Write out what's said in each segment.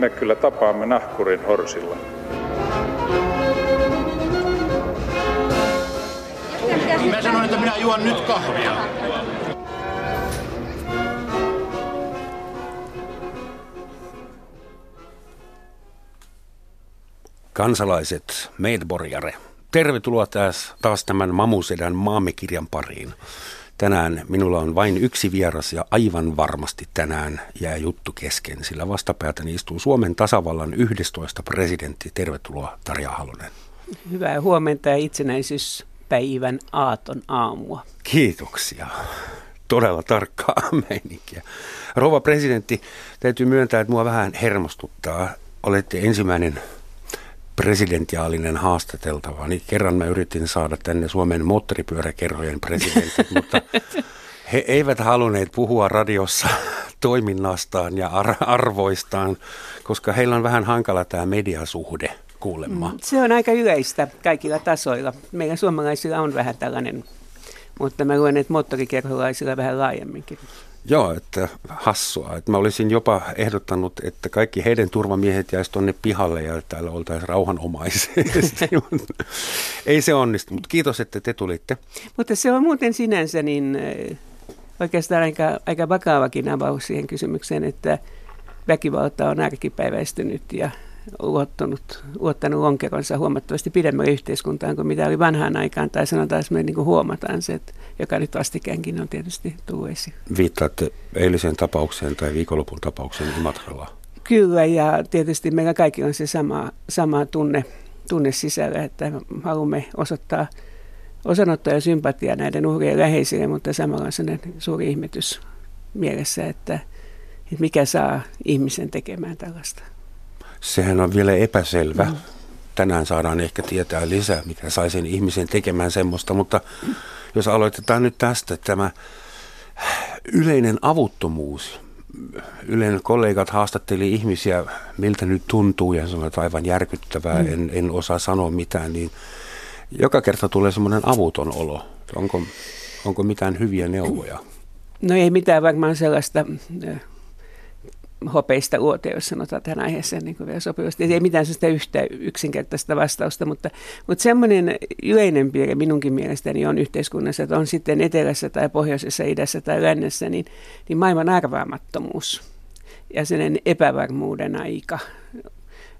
me kyllä tapaamme nahkurin horsilla. Mä sanoin, että minä juon nyt kahvia. Kansalaiset, medborgare, tervetuloa taas, taas tämän Mamusedän maamekirjan pariin. Tänään minulla on vain yksi vieras ja aivan varmasti tänään jää juttu kesken, sillä vastapäätäni istuu Suomen tasavallan 11 presidentti. Tervetuloa Tarja Halonen. Hyvää huomenta ja itsenäisyyspäivän aaton aamua. Kiitoksia. Todella tarkkaa meininkiä. Rouva presidentti, täytyy myöntää, että mua vähän hermostuttaa. Olette ensimmäinen presidentiaalinen haastateltava, niin kerran mä yritin saada tänne Suomen moottoripyöräkerhojen presidentit, mutta he eivät halunneet puhua radiossa toiminnastaan ja ar- arvoistaan, koska heillä on vähän hankala tämä mediasuhde kuulemma. Mm, se on aika yleistä kaikilla tasoilla. Meillä suomalaisilla on vähän tällainen, mutta mä luen, että moottorikerholaisilla vähän laajemminkin. Joo, että hassua. Että mä olisin jopa ehdottanut, että kaikki heidän turvamiehet jäisivät tuonne pihalle ja täällä oltaisiin rauhanomaisesti. Ei se onnistu, mutta kiitos, että te tulitte. Mutta se on muuten sinänsä niin oikeastaan aika, aika vakavakin avaus siihen kysymykseen, että väkivalta on arkipäiväistynyt ja luottanut, luottanut lonkeronsa huomattavasti pidemmälle yhteiskuntaan kuin mitä oli vanhaan aikaan. Tai sanotaan, että me niin huomataan se, että joka nyt vastikäänkin on tietysti tullut esiin. Viittaatte eiliseen tapaukseen tai viikonlopun tapaukseen Imatralla? Kyllä, ja tietysti meillä kaikki on se sama, sama tunne, tunne sisällä, että haluamme osoittaa osanottoa ja sympatiaa näiden uhrien läheisille, mutta samalla on sellainen suuri ihmetys mielessä, että, että mikä saa ihmisen tekemään tällaista. Sehän on vielä epäselvä. Mm. Tänään saadaan ehkä tietää lisää, mikä sai sen ihmisen tekemään semmoista, mutta jos aloitetaan nyt tästä, tämä yleinen avuttomuus. Yleinen kollegat haastatteli ihmisiä, miltä nyt tuntuu ja sanoi, että aivan järkyttävää, mm. en, en osaa sanoa mitään, niin joka kerta tulee semmoinen avuton olo. Onko, onko mitään hyviä neuvoja? No ei mitään varmaan sellaista hopeista uote, jos sanotaan tähän aiheeseen niin vielä sopivasti. Ei mitään sellaista yhtä yksinkertaista vastausta, mutta, mutta semmoinen yleinen piirre minunkin mielestäni on yhteiskunnassa, että on sitten etelässä tai pohjoisessa, idässä tai lännessä, niin, niin maailman arvaamattomuus ja sen epävarmuuden aika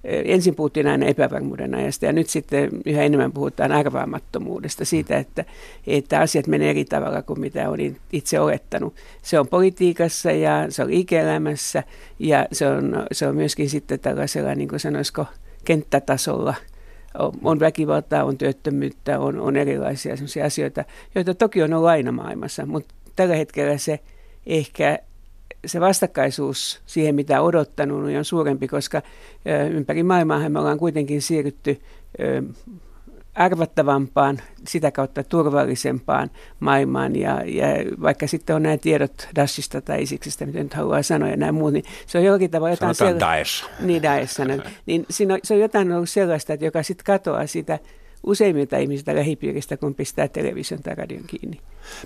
ensin puhuttiin aina epävarmuuden ajasta ja nyt sitten yhä enemmän puhutaan arvaamattomuudesta siitä, että, että asiat menee eri tavalla kuin mitä olin itse olettanut. Se on politiikassa ja se on liike-elämässä ja se on, se on myöskin sitten tällaisella, niin kuin sanoisiko, kenttätasolla on väkivaltaa, on työttömyyttä, on, on erilaisia asioita, joita toki on ollut aina maailmassa, mutta tällä hetkellä se ehkä se vastakkaisuus siihen, mitä odottanut, on suurempi, koska ympäri maailmaa me ollaan kuitenkin siirrytty arvattavampaan, sitä kautta turvallisempaan maailmaan. Ja, ja vaikka sitten on nämä tiedot Dashista tai Isiksistä, mitä nyt haluaa sanoa ja nämä muut, niin se on jollakin tavalla jotain sellaista. Daesh. Niin, Daesh sanon. Niin siinä on, se on jotain ollut sellaista, että joka sitten katoaa sitä useimmilta ihmisiltä lähipiiristä, kun pistää television tai radion kiinni.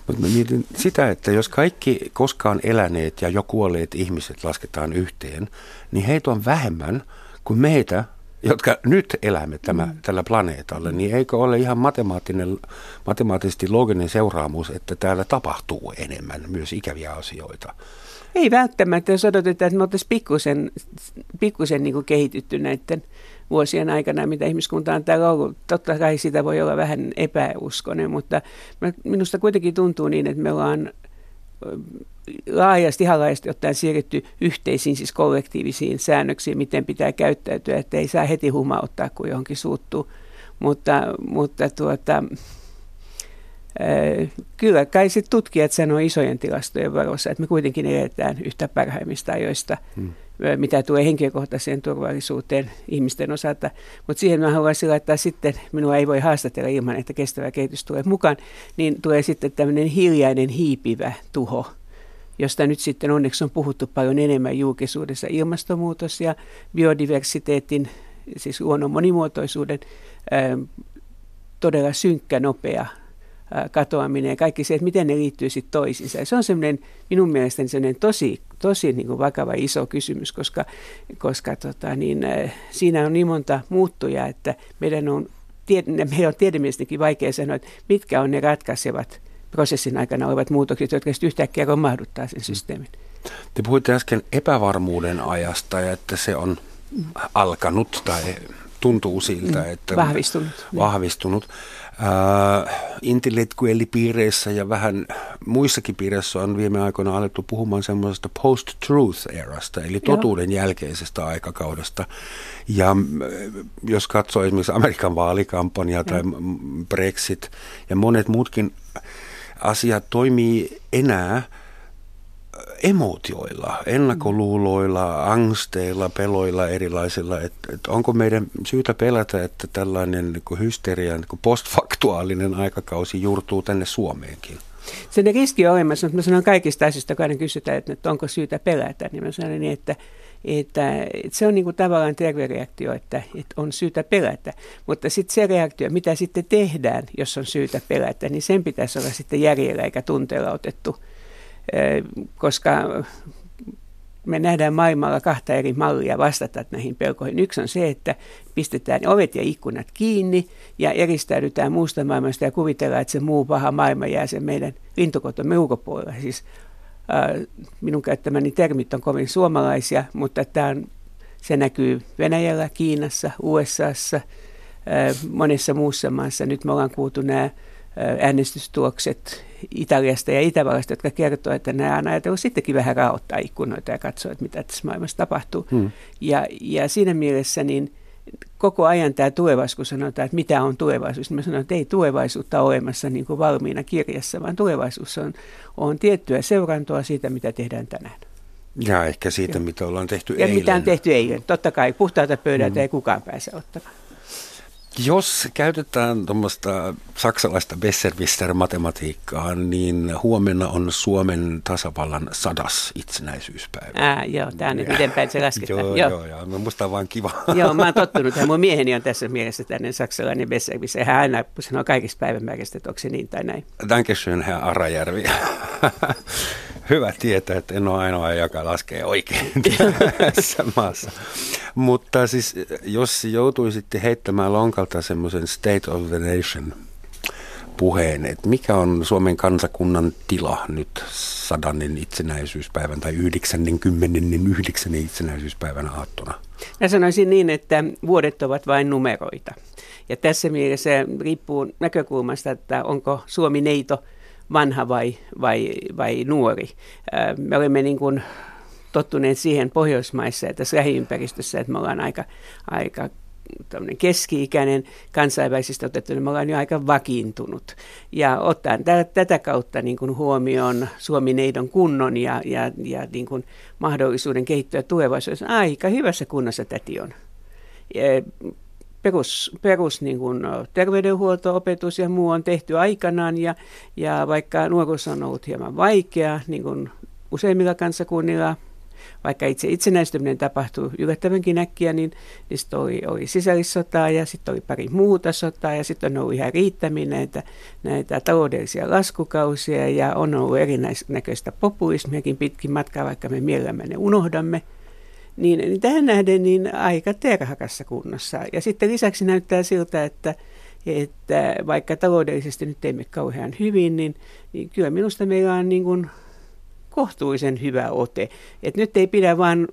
Mutta mä mietin sitä, että jos kaikki koskaan eläneet ja jo kuolleet ihmiset lasketaan yhteen, niin heitä on vähemmän kuin meitä, jotka nyt elämme tämä, mm. tällä planeetalla, niin eikö ole ihan matemaattinen, matemaattisesti looginen seuraamus, että täällä tapahtuu enemmän myös ikäviä asioita? Ei välttämättä, jos odotetaan, että me oltaisiin pikkusen, pikkusen niin kehitytty näiden vuosien aikana, mitä ihmiskunta on täällä ollut. Totta kai sitä voi olla vähän epäuskonen, mutta minusta kuitenkin tuntuu niin, että me ollaan laajasti, ihan laajasti ottaen siirretty yhteisiin, siis kollektiivisiin säännöksiin, miten pitää käyttäytyä, että ei saa heti humauttaa, kun johonkin suuttuu. Mutta, mutta tuota, kyllä kai sitten tutkijat sanoo isojen tilastojen varossa, että me kuitenkin eletään yhtä parhaimmista ajoista. Hmm mitä tulee henkilökohtaiseen turvallisuuteen ihmisten osalta. Mutta siihen mä haluaisin laittaa sitten, minua ei voi haastatella ilman, että kestävä kehitys tulee mukaan, niin tulee sitten tämmöinen hiljainen hiipivä tuho, josta nyt sitten onneksi on puhuttu paljon enemmän julkisuudessa. Ilmastonmuutos ja biodiversiteetin, siis luonnon monimuotoisuuden, todella synkkä, nopea katoaminen ja kaikki se, että miten ne liittyy sitten toisiinsa. Ja se on semmoinen, minun mielestäni semmoinen tosi, tosi niin kuin vakava iso kysymys, koska, koska tota, niin, siinä on niin monta muuttuja, että meidän on, meidän on tiedemiestenkin vaikea sanoa, että mitkä on ne ratkaisevat prosessin aikana olevat muutokset, jotka sitten yhtäkkiä romahduttaa sen systeemin. Te puhuitte äsken epävarmuuden ajasta ja että se on alkanut tai tuntuu siltä, mm, että vahvistunut. vahvistunut. Äh, intellektuellipiireissä ja vähän muissakin piireissä on viime aikoina alettu puhumaan semmoisesta post-truth-erasta, eli totuuden Joo. jälkeisestä aikakaudesta. Ja jos katsoo esimerkiksi Amerikan vaalikampanja tai Brexit ja monet muutkin asiat toimii enää – emootioilla, ennakkoluuloilla, angsteilla, peloilla erilaisilla, että et onko meidän syytä pelätä, että tällainen niin hysteria, niin postfaktuaalinen aikakausi juurtuu tänne Suomeenkin? Sen riski on olemassa, mutta mä sanon kaikista asioista, kun aina kysytään, että onko syytä pelätä, niin mä sanon niin, että, että, että se on niin kuin tavallaan terve reaktio, että, että on syytä pelätä. Mutta sitten se reaktio, mitä sitten tehdään, jos on syytä pelätä, niin sen pitäisi olla sitten järjellä eikä tunteella otettu koska me nähdään maailmalla kahta eri mallia vastata näihin pelkoihin. Yksi on se, että pistetään ovet ja ikkunat kiinni ja eristäydytään muusta maailmasta ja kuvitellaan, että se muu paha maailma jää sen meidän lintukotomme ulkopuolella. Siis äh, minun käyttämäni termit on kovin suomalaisia, mutta tämä on, se näkyy Venäjällä, Kiinassa, USAssa, äh, monessa muussa maassa. Nyt me ollaan kuultu nämä äänestystuokset Italiasta ja Itävallasta, jotka kertoo, että nämä on ajatellut sittenkin vähän raottaa ikkunoita ja katsoa, että mitä tässä maailmassa tapahtuu. Hmm. Ja, ja siinä mielessä niin koko ajan tämä tulevaisuus, kun sanotaan, että mitä on tulevaisuus, niin mä sanon, että ei tulevaisuutta ole olemassa niin kuin valmiina kirjassa, vaan tulevaisuus on, on tiettyä seurantoa siitä, mitä tehdään tänään. Ja ehkä siitä, ja. mitä ollaan tehty ja eilen. Ja mitä on tehty eilen. Totta kai puhtaalta pöydältä hmm. ei kukaan pääse ottamaan. Jos käytetään tuommoista saksalaista Besserwisser-matematiikkaa, niin huomenna on Suomen tasavallan sadas itsenäisyyspäivä. Ää, joo, tämä on nyt miten päin se lasketaan. joo, joo, joo, joo. Musta on vaan kiva. joo, mä oon tottunut mun mieheni on tässä mielessä tänne saksalainen Besserwisser. Hän aina sanoo kaikista päivämääristä, että onko se niin tai näin. Dankeschön, herr Arajärvi. Hyvä tietää, että en ole ainoa, joka laskee oikein tässä maassa. Mutta siis, jos joutuisitte heittämään lonkalta semmoisen State of the Nation puheen, että mikä on Suomen kansakunnan tila nyt sadannen itsenäisyyspäivän tai 99. itsenäisyyspäivän aattona? Mä sanoisin niin, että vuodet ovat vain numeroita. Ja tässä mielessä riippuu näkökulmasta, että onko Suomi neito – vanha vai, vai, vai nuori. Me olemme niin kuin tottuneet siihen Pohjoismaissa ja tässä lähiympäristössä, että me ollaan aika, aika keski-ikäinen kansainvälisesti otettuna, me ollaan jo aika vakiintunut. Ja ottaen tätä kautta niin kuin huomioon Suomi-neidon kunnon ja, ja, ja niin kuin mahdollisuuden kehittyä tulevaisuudessa, aika hyvässä kunnossa täti on perus, perus niin kuin terveydenhuolto, opetus ja muu on tehty aikanaan ja, ja vaikka nuoruus on ollut hieman vaikea, niin kuin useimmilla kansakunnilla, vaikka itse itsenäistyminen tapahtui yllättävänkin äkkiä, niin, niin sitten oli, oli sisällissotaa ja sitten oli pari muuta sotaa ja sitten on ollut ihan riittämiin näitä, näitä taloudellisia laskukausia ja on ollut erinäköistä populismiakin pitkin matkaa, vaikka me mielellämme ne unohdamme – niin, niin tähän nähden niin aika terhakassa kunnossa. Ja sitten lisäksi näyttää siltä, että, että vaikka taloudellisesti nyt teemme kauhean hyvin, niin, niin kyllä minusta meillä on niin kuin kohtuullisen hyvä ote. Et nyt ei pidä vaan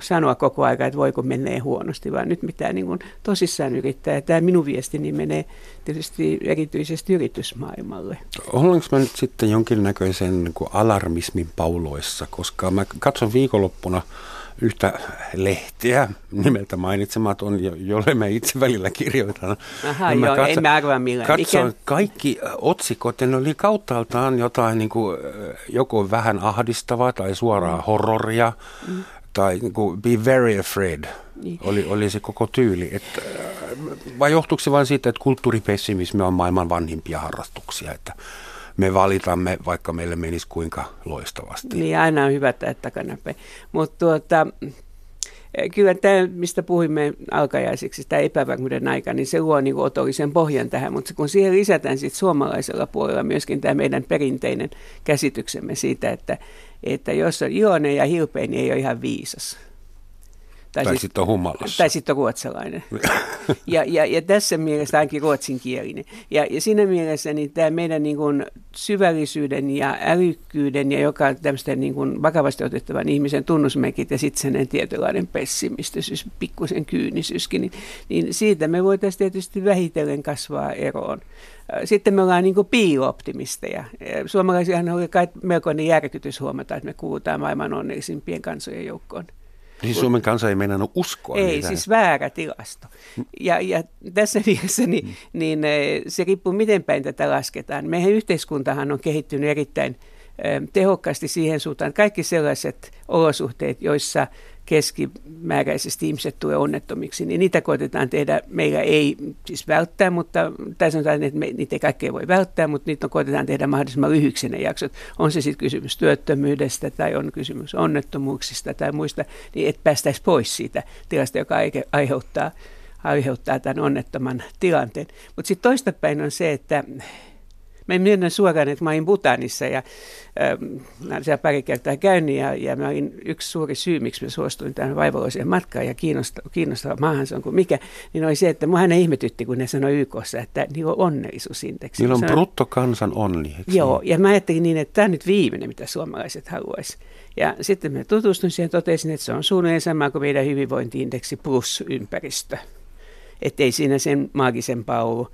sanoa koko aika, että voiko menee huonosti, vaan nyt pitää niin kuin tosissaan yrittää. Tämä minun viestini menee tietysti erityisesti yritysmaailmalle. Ollaanko mä nyt sitten jonkinnäköisen niin alarmismin pauloissa, koska mä katson viikonloppuna yhtä lehtiä nimeltä mainitsematon, jolle me itse välillä kirjoitan. Aha, joo, katso, emme arvaa millään. Katsoin Mikä? kaikki otsikot, ja ne oli kauttaaltaan jotain niin kuin, joko vähän ahdistavaa tai suoraa mm. horroria, mm. tai niin kuin, be very afraid. Niin. Oli, oli se koko tyyli. Et, vai johtuuko se vain siitä, että kulttuuripessimismi on maailman vanhimpia harrastuksia, että me valitamme, vaikka meille menisi kuinka loistavasti. Niin, aina on hyvä että takanapäin. Mutta tuota, kyllä tämä, mistä puhuimme alkajaisiksi, tämä epävarmuuden aika, niin se luo niin otollisen pohjan tähän, mutta kun siihen lisätään sitten suomalaisella puolella myöskin tämä meidän perinteinen käsityksemme siitä, että, että jos on iloinen ja hilpeä, niin ei ole ihan viisas. Tai, tai sitten on humalassa. Tai sitten on ruotsalainen. ja, ja, ja tässä mielessä ainakin ruotsinkielinen. Ja, ja siinä mielessä niin tämä meidän niin kuin syvällisyyden ja älykkyyden ja joka tämmöisten niin kuin vakavasti otettavan ihmisen tunnusmerkit ja sitten sen tietynlainen pessimistisyys, pikkusen kyynisyyskin, niin, niin siitä me voitaisiin tietysti vähitellen kasvaa eroon. Sitten me ollaan niin piilo-optimisteja. Suomalaisiahan oli kai melkoinen järkytys huomata, että me kuulutaan maailman onnellisimpien kansojen joukkoon. Niin Suomen kansa ei meinannut uskoa Ei, mitään. siis väärä tilasto. Ja, ja tässä mielessä niin, mm. niin eh, se riippuu miten päin tätä lasketaan. Meidän yhteiskuntahan on kehittynyt erittäin eh, tehokkaasti siihen suuntaan, että kaikki sellaiset olosuhteet, joissa keskimääräisesti ihmiset tulee onnettomiksi, niin niitä koitetaan tehdä, meillä ei siis välttää, mutta, tai sanotaan, että me, niitä ei kaikkea voi välttää, mutta niitä on, koitetaan tehdä mahdollisimman lyhyiksi ne jaksot. On se sitten kysymys työttömyydestä tai on kysymys onnettomuuksista tai muista, niin et päästäisi pois siitä tilasta, joka aiheuttaa, aiheuttaa tämän onnettoman tilanteen. Mutta sitten toistapäin on se, että Mä myönnän suoraan, että mä olin Butanissa ja mä olen siellä pari kertaa käynyt ja, ja mä olin yksi suuri syy, miksi mä suostuin tähän vaivalloiseen matkaan ja kiinnostava, kiinnostava maahan se on kuin mikä, niin oli se, että mua aina ihmetytti, kun ne sanoi YKssa, että niillä on onnellisuusindeksi. Niillä on bruttokansan onni. Joo, ja mä ajattelin niin, että tämä on nyt viimeinen, mitä suomalaiset haluaisi. Ja sitten mä tutustuin siihen ja totesin, että se on suunnilleen sama kuin meidän hyvinvointiindeksi plus ympäristö. Että ei siinä sen maagisempaa ollut.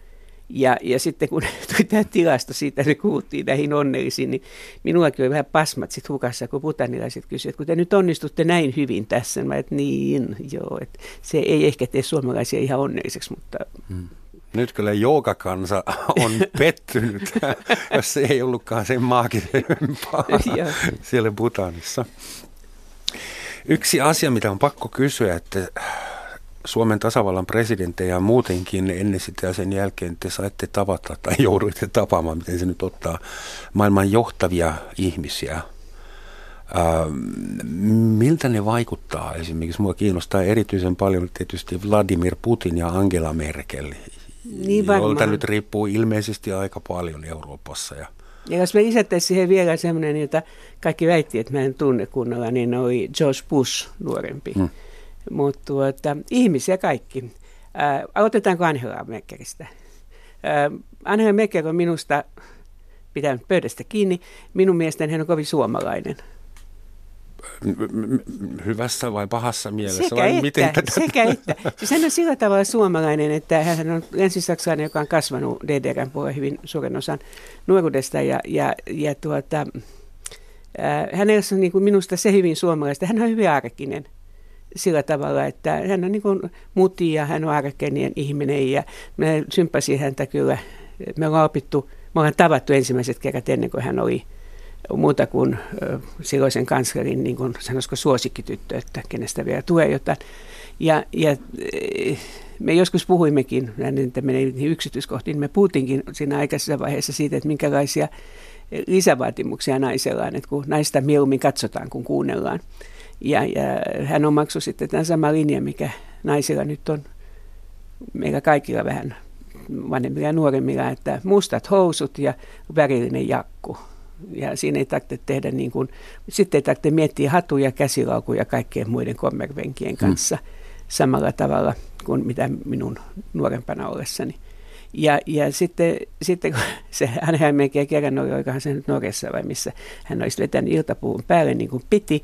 Ja, ja sitten kun tuli tämä tilasto siitä, että kuultiin näihin onnellisiin, niin minullakin oli vähän pasmat sitten hukassa, kun putanilaiset kysyivät, että kun te nyt onnistutte näin hyvin tässä. Mä että niin, joo, että se ei ehkä tee suomalaisia ihan onnelliseksi, mutta... Hmm. Nyt kyllä kansa on pettynyt, jos se ei ollutkaan sen maagisempaa siellä Butanissa. Yksi asia, mitä on pakko kysyä, että Suomen tasavallan presidenttejä muutenkin ennen sitä ja sen jälkeen te saitte tavata tai jouduitte tapaamaan, miten se nyt ottaa, maailman johtavia ihmisiä. Ää, miltä ne vaikuttaa esimerkiksi? Mua kiinnostaa erityisen paljon tietysti Vladimir Putin ja Angela Merkel, niin joilta nyt riippuu ilmeisesti aika paljon Euroopassa. Ja, ja jos me lisättäisiin siihen vielä sellainen, jota kaikki väitti, että mä en tunne kunnolla, niin oli George Bush nuorempi. Hmm mutta tuota, ihmisiä kaikki. Ää, aloitetaanko Angela Merkelistä? Ää, Angela Merkel on minusta pitänyt pöydästä kiinni. Minun mielestäni hän on kovin suomalainen. Hyvässä vai pahassa mielessä? Sekä vai että, miten sekä että. Siis hän on sillä tavalla suomalainen, että hän on ensisaksalainen, joka on kasvanut DDRn puolella hyvin suuren osan nuoruudesta. Ja, ja, ja tuota, hänellä on niin kuin minusta se hyvin suomalaista. Hän on hyvin arkinen sillä tavalla, että hän on niin kuin muti ja hän on arkenien ihminen ja me sympasin häntä kyllä. Me ollaan opittu, me ollaan tavattu ensimmäiset kerrat ennen kuin hän oli muuta kuin silloisen kanslerin, niin kuin sanoisiko suosikkityttö, että kenestä vielä tulee jotain. Ja, ja me joskus puhuimmekin, että menee yksityiskohtiin, me puhuttiinkin siinä aikaisessa vaiheessa siitä, että minkälaisia lisävaatimuksia naisella on, että kun naista mieluummin katsotaan, kun kuunnellaan. Ja, ja hän on maksu sitten tämän sama linja, mikä naisilla nyt on meillä kaikilla vähän vanhemmilla ja nuoremmilla, että mustat housut ja värillinen jakku. Ja siinä ei tarvitse tehdä niin kuin, sitten ei tarvitse miettiä hatuja, käsilaukuja kaikkien muiden kommervenkien mm. kanssa mm. samalla tavalla kuin mitä minun nuorempana ollessani. Ja, ja sitten, sitten kun se, hän melkein kerran oli, oikohan se nyt Norjassa vai missä, hän olisi vetänyt iltapuun päälle niin kuin piti.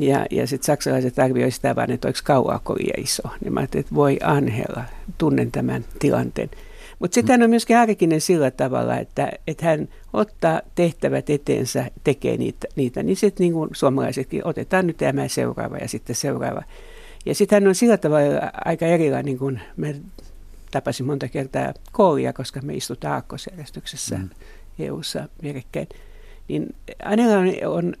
Ja, ja sitten saksalaiset arvioivat sitä vaan, että oliko kauako liian iso. Niin mä ajattelin, että voi Anhela, tunnen tämän tilanteen. Mutta sitten hän on myöskin arkinen sillä tavalla, että, että hän ottaa tehtävät eteensä, tekee niitä, niitä niin sitten niin kuin suomalaisetkin, otetaan nyt tämä seuraava ja sitten seuraava. Ja sitten hän on sillä tavalla aika erilainen, kuin me tapasin monta kertaa koolia, koska me istutaan aakkosjärjestyksessä mm. EU-ssa vierekkäin. Niin Anela on, on,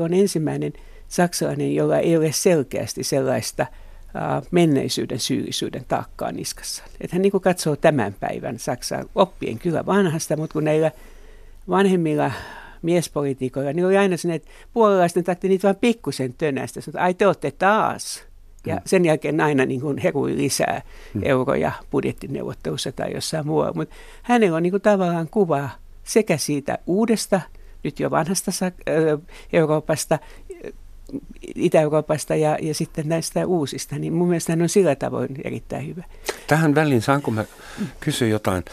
on ensimmäinen saksalainen, jolla ei ole selkeästi sellaista uh, menneisyyden syyllisyyden taakkaa niskassa. Että hän niin katsoo tämän päivän Saksaa oppien kyllä vanhasta, mutta kun näillä vanhemmilla miespolitiikoilla, niin oli aina sinne, että puolalaisten tarvitsi niitä vain pikkusen tönästä. Sanotaan, ai te olette taas. Ja mm. sen jälkeen aina niin kuin herui lisää mm. euroja budjettineuvottelussa tai jossain muualla. Mutta hänellä on niin kuin tavallaan kuva sekä siitä uudesta, nyt jo vanhasta Euroopasta, Itä-Euroopasta ja, ja sitten näistä uusista, niin mun mielestä hän on sillä tavoin erittäin hyvä. Tähän väliin saanko mä kysyä jotain?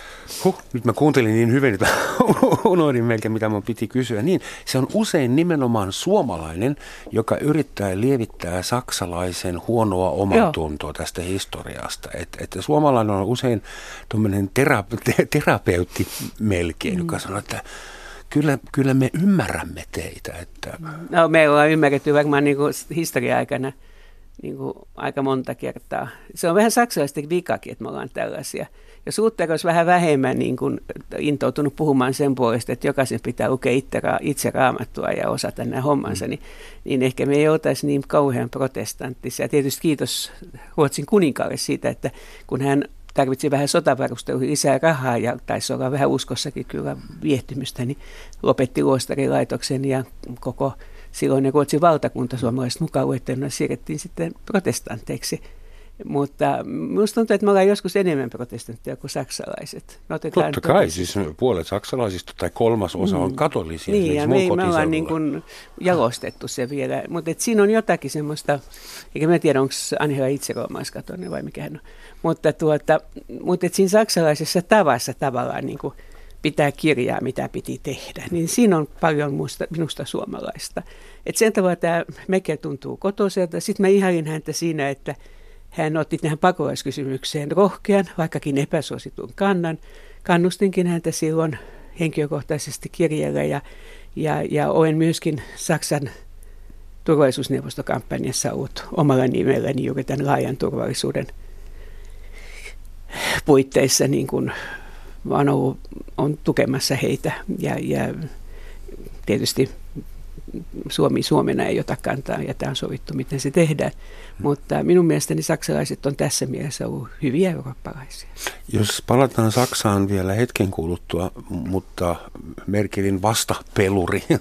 Huh, nyt mä kuuntelin niin hyvin, että unohdin melkein mitä mun piti kysyä. Niin, se on usein nimenomaan suomalainen, joka yrittää lievittää saksalaisen huonoa omatuntoa Joo. tästä historiasta. Että et suomalainen on usein tuommoinen terape- terapeutti melkein, mm. joka sanoo, että kyllä, kyllä me ymmärrämme teitä. Että... No me ollaan ymmärretty varmaan niin kuin historia-aikana niin kuin aika monta kertaa. Se on vähän saksalaisten vikakin, että me ollaan tällaisia. Jos Sutter olisi vähän vähemmän niin kuin intoutunut puhumaan sen puolesta, että jokaisen pitää lukea itse, itse raamattua ja osata nämä hommansa, mm. niin, niin ehkä me ei oltaisi niin kauhean protestanttisia. Tietysti kiitos Ruotsin kuninkaalle siitä, että kun hän tarvitsi vähän sotavarusteluihin lisää rahaa ja taisi olla vähän uskossakin kyllä viehtymystä, niin lopetti luostarilaitoksen ja koko silloinen Ruotsin valtakunta suomalaiset mukaan luetteluna siirrettiin sitten protestanteiksi. Mutta minusta tuntuu, että me ollaan joskus enemmän protestantteja kuin saksalaiset. Me Totta kai, siis puolet saksalaisista tai kolmas osa on mm. katolisia. Niin, ja me, me ollaan niin kuin jalostettu se vielä. Mutta siinä on jotakin semmoista, eikä mä tiedä, onko Anhela itse roomaiskatolinen vai mikä hän on. Mutta, tuota, mutta siinä saksalaisessa tavassa tavallaan niin kuin pitää kirjaa, mitä piti tehdä, niin siinä on paljon musta, minusta suomalaista. Et sen tavalla tämä Meke tuntuu kotoiselta. Sitten mä ihailin häntä siinä, että hän otti tähän pakolaiskysymykseen rohkean, vaikkakin epäsuositun kannan. Kannustinkin häntä silloin henkilökohtaisesti kirjalla ja, ja, ja olen myöskin Saksan turvallisuusneuvostokampanjassa ollut omalla nimelläni juuri tämän laajan turvallisuuden – puitteissa niin kuin vaan ollut, on tukemassa heitä ja, ja tietysti Suomi Suomena ei ota kantaa ja tämä on sovittu, miten se tehdään. Hmm. Mutta minun mielestäni saksalaiset on tässä mielessä ollut hyviä eurooppalaisia. Jos palataan Saksaan vielä hetken kuluttua, mutta Merkelin vastapeluri,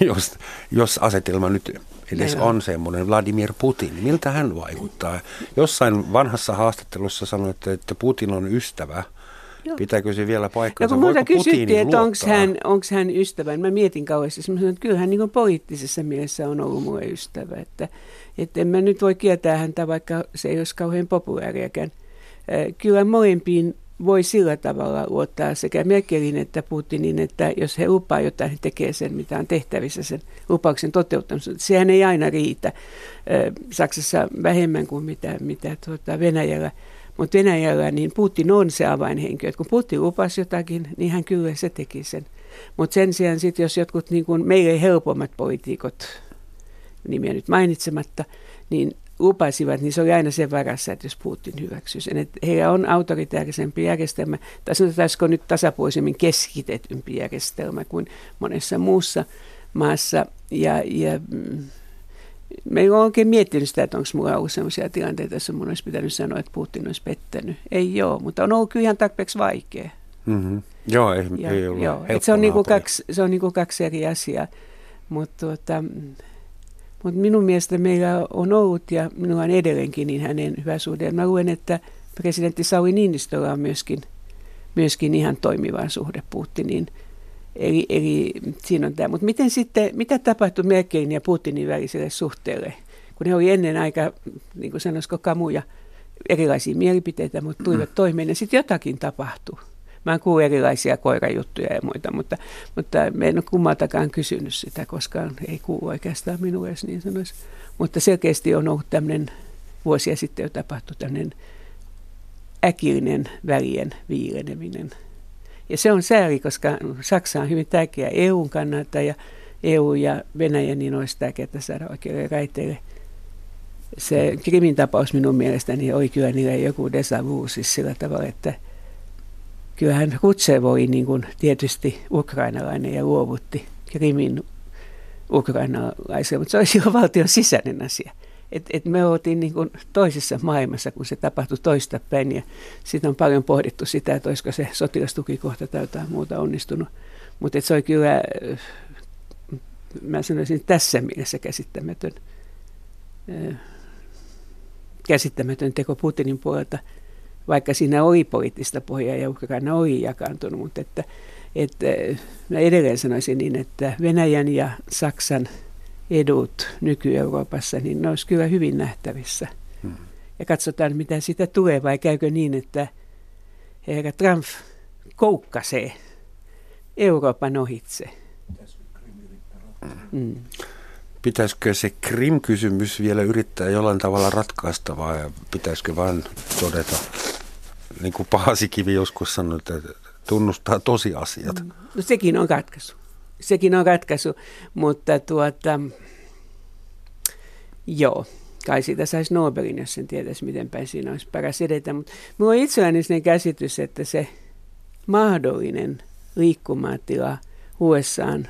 jos, jos asetelma nyt edes Meillä. on semmoinen Vladimir Putin. Miltä hän vaikuttaa? Jossain vanhassa haastattelussa sanoitte, että Putin on ystävä. Joo. Pitääkö se vielä paikkansa? No kun multa kysyttiin, että onko hän, onks hän ystävä, mä mietin kauheasti. Mä sanoin, että kyllä hän niin poliittisessa mielessä on ollut mulle ystävä. Että, että en mä nyt voi kieltää häntä, vaikka se ei olisi kauhean populaariakaan. Kyllä molempiin voi sillä tavalla luottaa sekä Merkelin että Putinin, että jos he lupaa jotain, he tekee sen, mitä on tehtävissä sen lupauksen toteuttamisessa. Sehän ei aina riitä. Saksassa vähemmän kuin mitä, mitä tuota Venäjällä. Mutta Venäjällä niin Putin on se avainhenkilö. kun Putin lupasi jotakin, niin hän kyllä se teki sen. Mutta sen sijaan sitten, jos jotkut niin kuin meille helpommat poliitikot, nimiä nyt mainitsematta, niin lupasivat, niin se oli aina sen varassa, että jos Putin hyväksyy sen. Että heillä on autoritäärisempi järjestelmä, tai sanotaanko nyt tasapuolisemmin keskitetympi järjestelmä kuin monessa muussa maassa. Ja, ja me ei ole oikein miettinyt sitä, että onko minulla ollut sellaisia tilanteita, joissa minun olisi pitänyt sanoa, että Putin olisi pettänyt. Ei ole, mutta on ollut kyllä ihan tarpeeksi vaikea. Mm-hmm. Joo, ei, ja, ei ollut joo, se on, niinku kaksi, se on niinku kaksi eri asiaa. Mutta tuota, mutta minun mielestä meillä on ollut ja minulla on edelleenkin niin hänen hyvä suhde. Mä luen, että presidentti Sauli Niinistöllä on myöskin, myöskin ihan toimiva suhde Putiniin. Eli, eli siinä on tämä. Mutta miten sitten, mitä tapahtui Merkelin ja Putinin väliselle suhteelle? Kun he oli ennen aika, niin kuin sanoisiko kamuja, erilaisia mielipiteitä, mutta tulivat mm. toimeen ja sitten jotakin tapahtui. Mä en kuule erilaisia koirajuttuja ja muita, mutta, mutta me en ole kummaltakaan kysynyt sitä, koska ei kuulu oikeastaan minulle, jos niin sanoisi. Mutta selkeästi on ollut tämmöinen vuosia sitten jo tapahtui tämmöinen äkillinen välien viileneminen. Ja se on sääli, koska Saksa on hyvin tärkeä EUn kannalta ja EU ja Venäjä niin olisi tärkeää saada oikealle raiteille. Se Krimin tapaus minun mielestäni oli kyllä niille joku desavu siis sillä tavalla, että – kyllähän Kutsevoi niin kuin tietysti ukrainalainen ja luovutti Krimin ukrainalaisia, mutta se olisi jo valtion sisäinen asia. Et, et me oltiin niin kuin toisessa maailmassa, kun se tapahtui toista päin ja siitä on paljon pohdittu sitä, että olisiko se sotilastukikohta tai jotain muuta onnistunut. Mutta se oli kyllä, mä sanoisin tässä mielessä käsittämätön käsittämätön teko Putinin puolelta, vaikka siinä oli poliittista pohjaa ja Ukraina oli jakaantunut, mutta että, että mä edelleen sanoisin niin, että Venäjän ja Saksan edut nyky-Euroopassa, niin ne olisi kyllä hyvin nähtävissä. Hmm. Ja katsotaan, mitä sitä tulee, vai käykö niin, että herra Trump koukkasee Euroopan ohitse. Mm. Pitäisikö se Krim-kysymys vielä yrittää jollain tavalla ratkaista vai pitäisikö vain todeta, niin kuin Paasikivi joskus sanoi, että tunnustaa tosiasiat? Mm. No sekin on ratkaisu. Sekin on ratkaisu, mutta tuota, joo, kai siitä saisi Nobelin, jos sen tietäisi, miten päin siinä olisi paras edetä. Mutta minulla on itselläni sellainen käsitys, että se mahdollinen liikkumatila USAan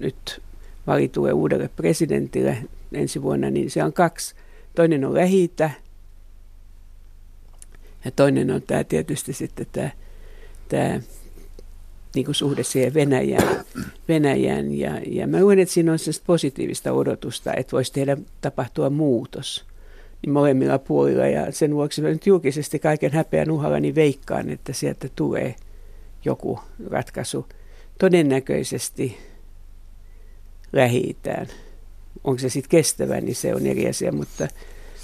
nyt valitulle uudelle presidentille ensi vuonna, niin se on kaksi. Toinen on lähi ja toinen on tämä tietysti sitten tämä, tämä niin kuin suhde siihen Venäjään. Venäjään ja, ja mä luulen, että siinä on positiivista odotusta, että voisi tehdä tapahtua muutos niin molemmilla puolilla. Ja sen vuoksi mä nyt julkisesti kaiken häpeän uhalla niin veikkaan, että sieltä tulee joku ratkaisu. Todennäköisesti lähi Onko se sitten kestävä, niin se on eri asia, mutta,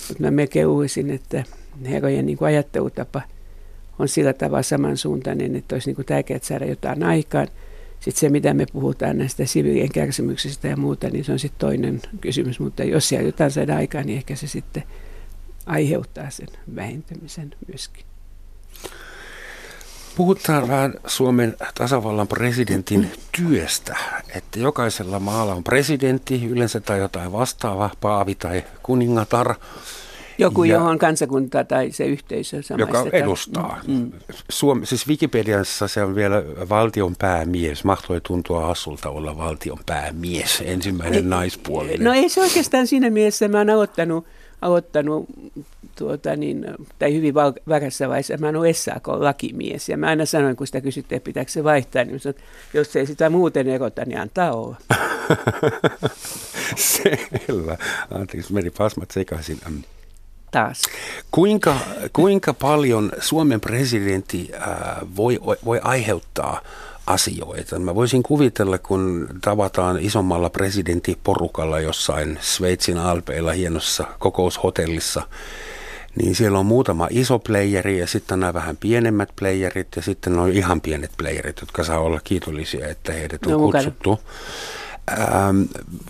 mutta mä melkein uisin, että herrojen niin ajattelutapa on sillä tavalla samansuuntainen, että olisi niin tärkeää saada jotain aikaan. Sitten se, mitä me puhutaan näistä siviilien kärsimyksistä ja muuta, niin se on sitten toinen kysymys. Mutta jos siellä jotain saada aikaan, niin ehkä se sitten aiheuttaa sen vähentymisen myöskin. Puhutaan vähän Suomen tasavallan presidentin työstä, että jokaisella maalla on presidentti, yleensä tai jotain vastaavaa, paavi tai kuningatar. Joku, ja, johon kansakunta tai se yhteisö Joka edustaa. Mm. Suom, siis Wikipediassa se on vielä valtion päämies. Mahtoi tuntua hassulta olla valtion päämies, ensimmäinen ei, naispuolinen. No ei se oikeastaan siinä mielessä. Mä oon aloittanut, aloittanut tuota, niin, tai hyvin värässä vaiheessa, mä oon SAK-lakimies. Ja mä aina sanoin, kun sitä kysyttiin, että pitääkö se vaihtaa, niin sanoin, jos ei sitä muuten erota, niin antaa olla. Selvä. Anteeksi, meni pasmat sekaisin. Taas. Kuinka, kuinka paljon Suomen presidentti äh, voi, voi aiheuttaa asioita. Mä voisin kuvitella, kun tavataan isommalla presidenttiporukalla jossain Sveitsin alpeilla hienossa kokoushotellissa, niin siellä on muutama iso playeri ja sitten nämä vähän pienemmät playerit ja sitten on ihan pienet playerit, jotka saa olla kiitollisia, että heidät on no, kutsuttu. Ähm,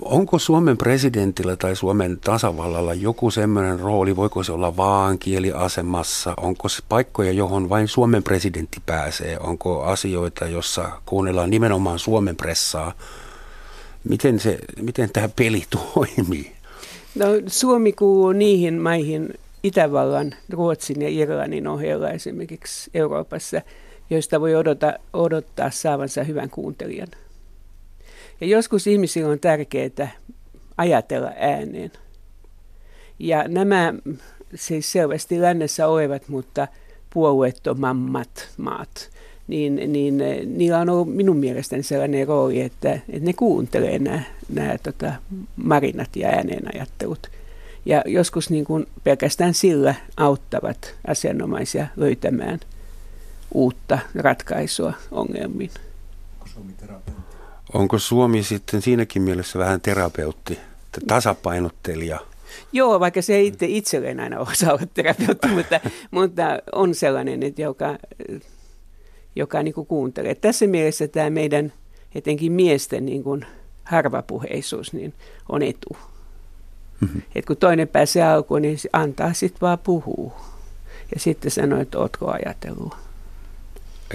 onko Suomen presidentillä tai Suomen tasavallalla joku sellainen rooli, voiko se olla vaan kieliasemassa, onko se paikkoja, johon vain Suomen presidentti pääsee, onko asioita, jossa kuunnellaan nimenomaan Suomen pressaa, miten, se, miten tämä peli toimii? No, Suomi kuuluu niihin maihin, Itävallan, Ruotsin ja Irlannin ohella esimerkiksi Euroopassa, joista voi odota, odottaa saavansa hyvän kuuntelijan. Ja joskus ihmisillä on tärkeää ajatella ääneen. Ja nämä siis selvästi lännessä olevat, mutta puolueettomammat maat, niin, niin niillä on ollut minun mielestäni sellainen rooli, että, että ne kuuntelee nämä, nämä tota, marinat ja ääneenajattelut. Ja joskus niin kuin pelkästään sillä auttavat asianomaisia löytämään uutta ratkaisua ongelmiin. Onko Suomi sitten siinäkin mielessä vähän terapeutti, tasapainottelija? Joo, vaikka se ei itse itselleen aina osaa olla terapeutti, mutta, mutta on sellainen, että joka, joka niin kuin kuuntelee. Tässä mielessä tämä meidän etenkin miesten niin kuin harvapuheisuus niin on etu. Mm-hmm. Et kun toinen pääsee alkuun, niin antaa sitten vaan puhua. Ja sitten sanoo, että ootko ajatellut.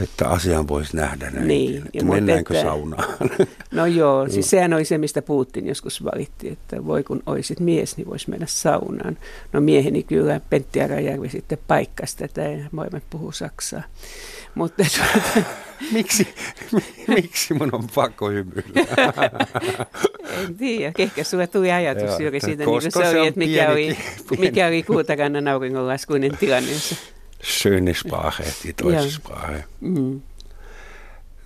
Että asian voisi nähdä näin. Niin. Että mennäänkö että, saunaan? No joo, siis sehän oli se, mistä Putin joskus valitti, että voi kun olisit mies, niin voisi mennä saunaan. No mieheni kyllä Pentti Arajärvi sitten paikkasi tätä ja molemmat puhuu saksaa. Mutta, miksi, miksi mun on pakko hymyillä? en tiedä, ehkä sulle tuli ajatus Joo, juuri siitä, niin kuin se oli, että mikä oli, mikä oli kuutakannan auringonlaskuinen tilanne. Schöne Sprache, die deutsche Sprache. Mm.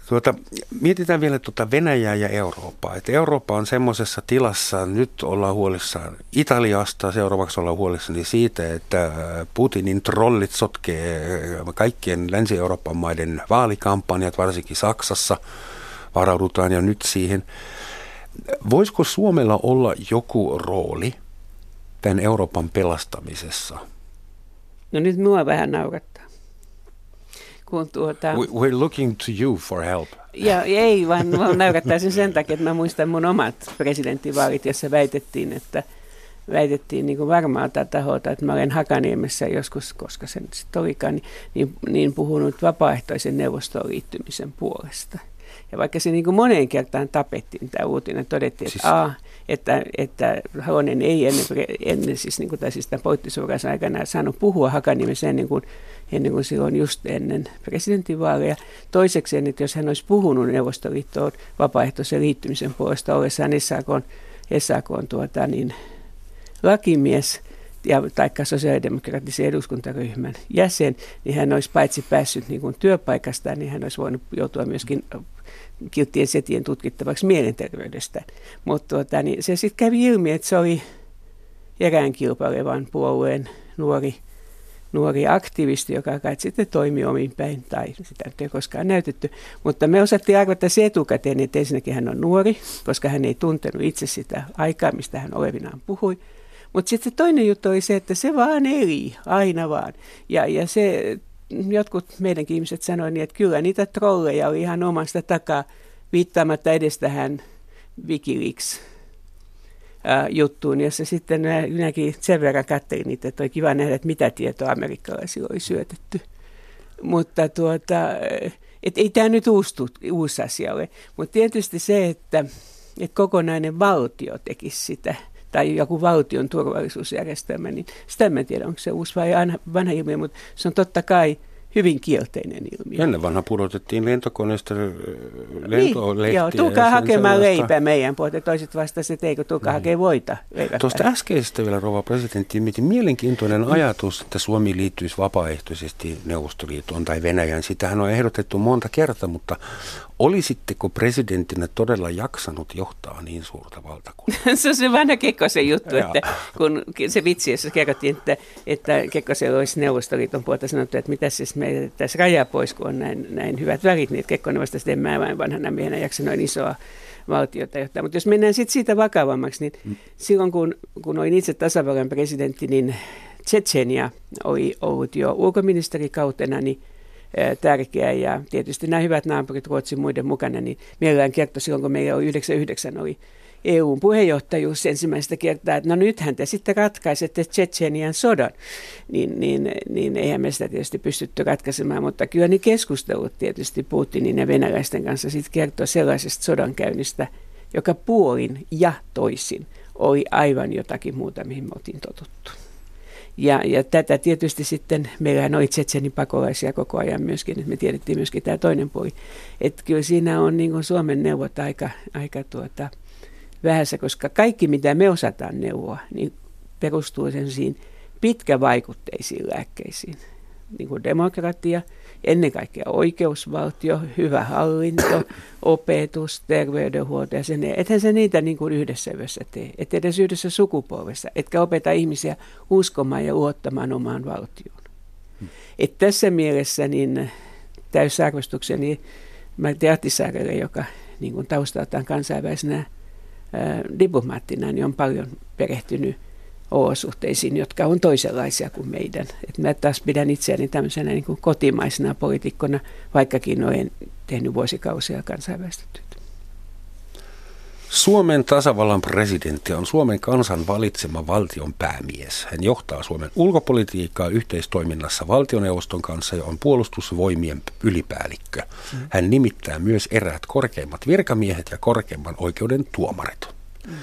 Tuota, mietitään vielä tuota Venäjää ja Eurooppaa. Että Eurooppa on semmoisessa tilassa, nyt ollaan huolissaan Italiasta, seuraavaksi ollaan huolissaan siitä, että Putinin trollit sotkee kaikkien Länsi-Euroopan maiden vaalikampanjat, varsinkin Saksassa. Varaudutaan jo nyt siihen. Voisiko Suomella olla joku rooli tämän Euroopan pelastamisessa? No nyt mua vähän naurattaa. Kun tuota... We're looking to you for help. Ja ei, vaan naurattaa sen sen takia, että mä muistan mun omat presidenttivaalit, jossa väitettiin, että väitettiin niin kuin varmaalta taholta, että mä olen Hakaniemessä joskus, koska sen sitten olikaan, niin, niin, niin puhunut vapaaehtoisen neuvostoon liittymisen puolesta. Ja vaikka se niin kuin moneen kertaan tapettiin tämä uutinen, todettiin, siis... että, a, että, että Halonen ei ennen, ennen siis, niin kuin, tai siis tämän poliittisuuransa aikana saanut puhua Hakanimessä ennen kuin, ennen kuin silloin just ennen presidentinvaaleja. Toiseksi, että jos hän olisi puhunut Neuvostoliittoon vapaaehtoisen liittymisen puolesta ollessaan SAK, SAK tuota, niin, lakimies – ja taikka sosiaalidemokraattisen eduskuntaryhmän jäsen, niin hän olisi paitsi päässyt niin kuin työpaikastaan, niin hän olisi voinut joutua myöskin kilttien setien tutkittavaksi mielenterveydestä. Mutta tuota, niin se sitten kävi ilmi, että se oli erään kilpailevan puolueen nuori, nuori aktivisti, joka kai sitten toimi omin päin, tai sitä ei koskaan näytetty. Mutta me osattiin arvata se etukäteen, että ensinnäkin hän on nuori, koska hän ei tuntenut itse sitä aikaa, mistä hän olevinaan puhui. Mutta sitten se toinen juttu oli se, että se vaan eli, aina vaan. Ja, ja se, jotkut meidänkin ihmiset sanoivat niin, että kyllä niitä trolleja oli ihan omasta takaa viittaamatta edes tähän Wikileaks juttuun, jossa sitten minäkin sen verran katselin niitä, että oli kiva nähdä, että mitä tietoa amerikkalaisilla oli syötetty. Mutta tuota, et ei tämä nyt uusi, uusi asia ole, mutta tietysti se, että, että kokonainen valtio tekisi sitä – tai joku valtion turvallisuusjärjestelmä, niin sitä en tiedä, onko se uusi vai vanha ilmiö, mutta se on totta kai hyvin kielteinen ilmiö. Ennen vanha pudotettiin lentokoneesta lentolehtiä. Niin, joo, tulkaa hakemaan leipää meidän puolta. Toiset vastasivat, että eikö tulkaa niin. hakea voita. Tuosta äskeisestä vielä, rouva presidentti, miten mielenkiintoinen mm. ajatus, että Suomi liittyisi vapaaehtoisesti Neuvostoliittoon tai Venäjään. Sitähän on ehdotettu monta kertaa, mutta Olisitteko presidenttinä todella jaksanut johtaa niin suurta valtakuntaa? se on se vanha Kekkosen juttu, että kun se vitsi, jossa kerrottiin, että, että Kekkosen olisi Neuvostoliiton puolta sanottu, että mitä siis me tässä rajaa pois, kun on näin, näin hyvät värit, niin Kekkonen vasta sitten mä vain vanhana miehenä jaksa noin isoa valtiota johtaa. Mutta jos mennään sitten siitä vakavammaksi, niin mm. silloin kun, kun olin itse tasavallan presidentti, niin Tsetsenia oli ollut jo ulkoministerikautena, niin tärkeä ja tietysti nämä hyvät naapurit Ruotsin muiden mukana, niin mielellään kertoi silloin, kun meillä oli 99 oli EUn puheenjohtajuus ensimmäistä kertaa, että no nythän te sitten ratkaisette Tsetsenian sodan, niin, niin, niin eihän me sitä tietysti pystytty ratkaisemaan, mutta kyllä niin keskustelut tietysti Putinin ja venäläisten kanssa sitten kertoo sellaisesta sodankäynnistä, joka puolin ja toisin oli aivan jotakin muuta, mihin me oltiin totuttu. Ja, ja tätä tietysti sitten, meillähän on Tsetsenin pakolaisia koko ajan myöskin, että me tiedettiin myöskin tämä toinen puoli. Että kyllä siinä on niin Suomen neuvot aika, aika tuota, vähässä, koska kaikki mitä me osataan neuvoa, niin perustuu sen pitkävaikutteisiin lääkkeisiin. Niin kuin demokratia – ennen kaikkea oikeusvaltio, hyvä hallinto, opetus, terveydenhuolto ja sen. Ethän se niitä niin kuin yhdessä yössä tee, et edes yhdessä sukupolvessa, etkä opeta ihmisiä uskomaan ja luottamaan omaan valtioon. Hmm. Et tässä mielessä niin täysarvostukseni Martti joka niin kuin taustaltaan kansainvälisenä ää, diplomaattina, niin on paljon perehtynyt olosuhteisiin, jotka on toisenlaisia kuin meidän. Et mä taas pidän itseäni tämmöisenä niin kuin kotimaisena poliitikkona, vaikkakin olen tehnyt vuosikausia kansainvälistä työtä. Suomen tasavallan presidentti on Suomen kansan valitsema valtion päämies. Hän johtaa Suomen ulkopolitiikkaa yhteistoiminnassa valtioneuvoston kanssa ja on puolustusvoimien ylipäällikkö. Mm. Hän nimittää myös eräät korkeimmat virkamiehet ja korkeimman oikeuden tuomarit. Mm.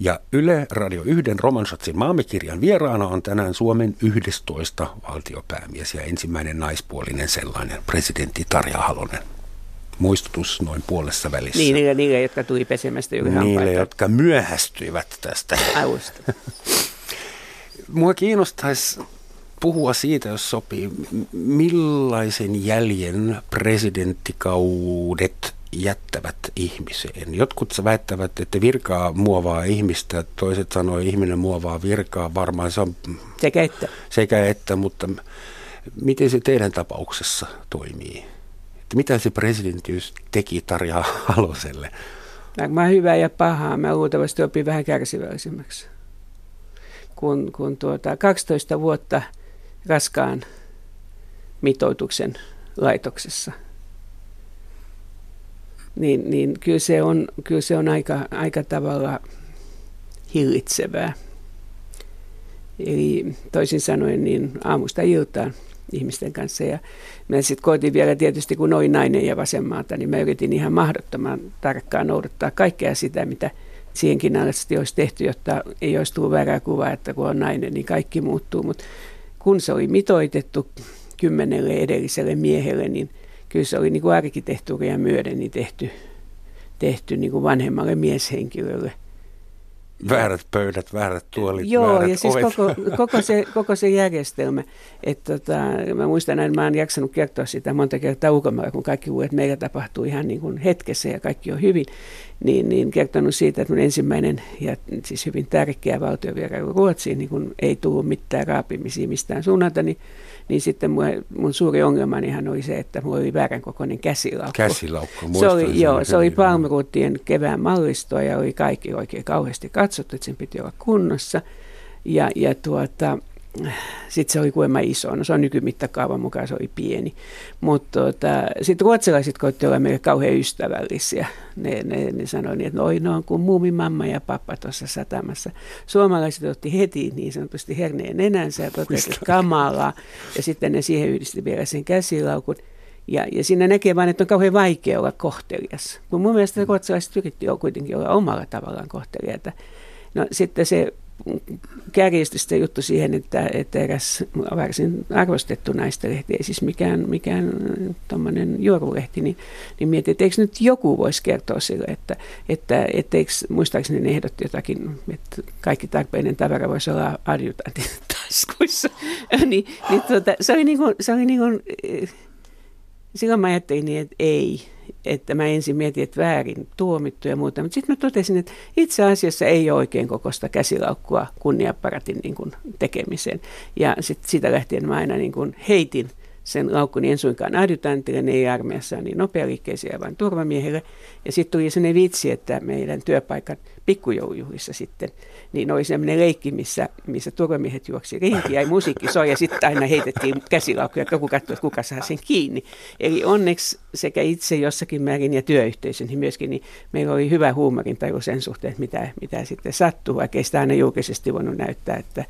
Ja Yle Radio 1 Romansatsin maamikirjan vieraana on tänään Suomen 11 valtiopäämies ja ensimmäinen naispuolinen sellainen, presidentti Tarja Halonen. Muistutus noin puolessa välissä. Niin, niille, niille jotka tuli pesemästä juuri Niille, jotka myöhästyivät tästä. Aivusta. Mua kiinnostaisi puhua siitä, jos sopii, millaisen jäljen presidenttikaudet jättävät ihmiseen. Jotkut väittävät, että virkaa muovaa ihmistä, toiset sanoo, että ihminen muovaa virkaa. Varmaan se on sekä että. Sekä että, mutta miten se teidän tapauksessa toimii? Että mitä se presidenttiys teki Tarja Haloselle? Mä hyvää ja pahaa. Mä luultavasti opin vähän kärsivällisemmäksi. Kun, kun tuota, 12 vuotta raskaan mitoituksen laitoksessa – niin, niin kyllä se on, kyllä se on aika, aika tavalla hillitsevää. Eli toisin sanoen niin aamusta iltaan ihmisten kanssa. Ja mä sitten koitin vielä tietysti, kun olin nainen ja vasemmalta, niin mä yritin ihan mahdottoman tarkkaan noudattaa kaikkea sitä, mitä siihenkin asti olisi tehty, jotta ei olisi tullut väärää kuvaa, että kun on nainen, niin kaikki muuttuu. Mutta kun se oli mitoitettu kymmenelle edelliselle miehelle, niin kyllä se oli niin kuin arkkitehtuuria myöden niin tehty, tehty niin kuin vanhemmalle mieshenkilölle. Väärät pöydät, väärät tuolit, Joo, väärät ja siis ovet. koko, koko, se, koko se järjestelmä. Että tota, mä muistan, että mä oon jaksanut kertoa sitä monta kertaa ulkomailla, kun kaikki luulee, että meillä tapahtuu ihan niin kuin hetkessä ja kaikki on hyvin. Niin, niin kertonut siitä, että mun ensimmäinen ja siis hyvin tärkeä valtiovierailu Ruotsiin, niin kun ei tullut mitään raapimisia mistään suunnalta, niin niin sitten mun, mun suuri ongelmanihan oli se, että mulla oli väärän kokoinen käsilaukku. Käsilaukku, se oli, joo, se oli Palmeruuttien kevään mallistoa ja oli kaikki oikein kauheasti katsottu, että sen piti olla kunnossa. Ja, ja tuota, sitten se oli kuulemma iso, no se on nykymittakaavan mukaan se oli pieni. Mutta tota, sitten ruotsalaiset koitti olla meille kauhean ystävällisiä. Ne, ne, ne sanoi niin, että oi no on kuin muumin mamma ja pappa tuossa satamassa. Suomalaiset otti heti niin sanotusti herneen nenänsä ja totesi, että kamalaa. Ja sitten ne siihen yhdisti vielä sen käsilaukun. Ja, ja siinä näkee vain, että on kauhean vaikea olla kohtelias. Kun mun mielestä ruotsalaiset yritti jo kuitenkin olla omalla tavallaan kohteliaita. No sitten se kärjistyi sitä juttu siihen, että, että eräs varsin arvostettu lehti, ei siis mikään, mikään tuommoinen juorulehti, niin, niin mietin, että eikö nyt joku voisi kertoa sille, että, että etteikö, muistaakseni ne ehdotti jotakin, että kaikki tarpeinen tavara voisi olla adjutantin taskuissa. niin, niin tuota, se oli niin kuin, se oli niin kuin, eh, silloin mä ajattelin niin, että ei, että mä ensin mietin, että väärin tuomittu ja muuta, mutta sitten mä totesin, että itse asiassa ei ole oikein kokoista käsilaukkua kunniapparatin niin kuin tekemiseen. Ja sitten sitä lähtien mä aina niin kuin heitin sen laukkuni en suinkaan adjutantille, ne ei armeijassa niin nopealiikkeisiä, vaan turvamiehelle. Ja sitten tuli sellainen vitsi, että meidän työpaikan pikkujoulujuhlissa sitten, niin oli sellainen leikki, missä, missä turvamiehet juoksi rinkiä ja musiikki soi ja sitten aina heitettiin käsilaukkuja, että joku katsoi, että kuka saa sen kiinni. Eli onneksi sekä itse jossakin määrin ja työyhteisön niin myöskin, niin meillä oli hyvä huumorin sen suhteen, että mitä, mitä sitten sattuu, vaikka ei sitä aina julkisesti voinut näyttää, että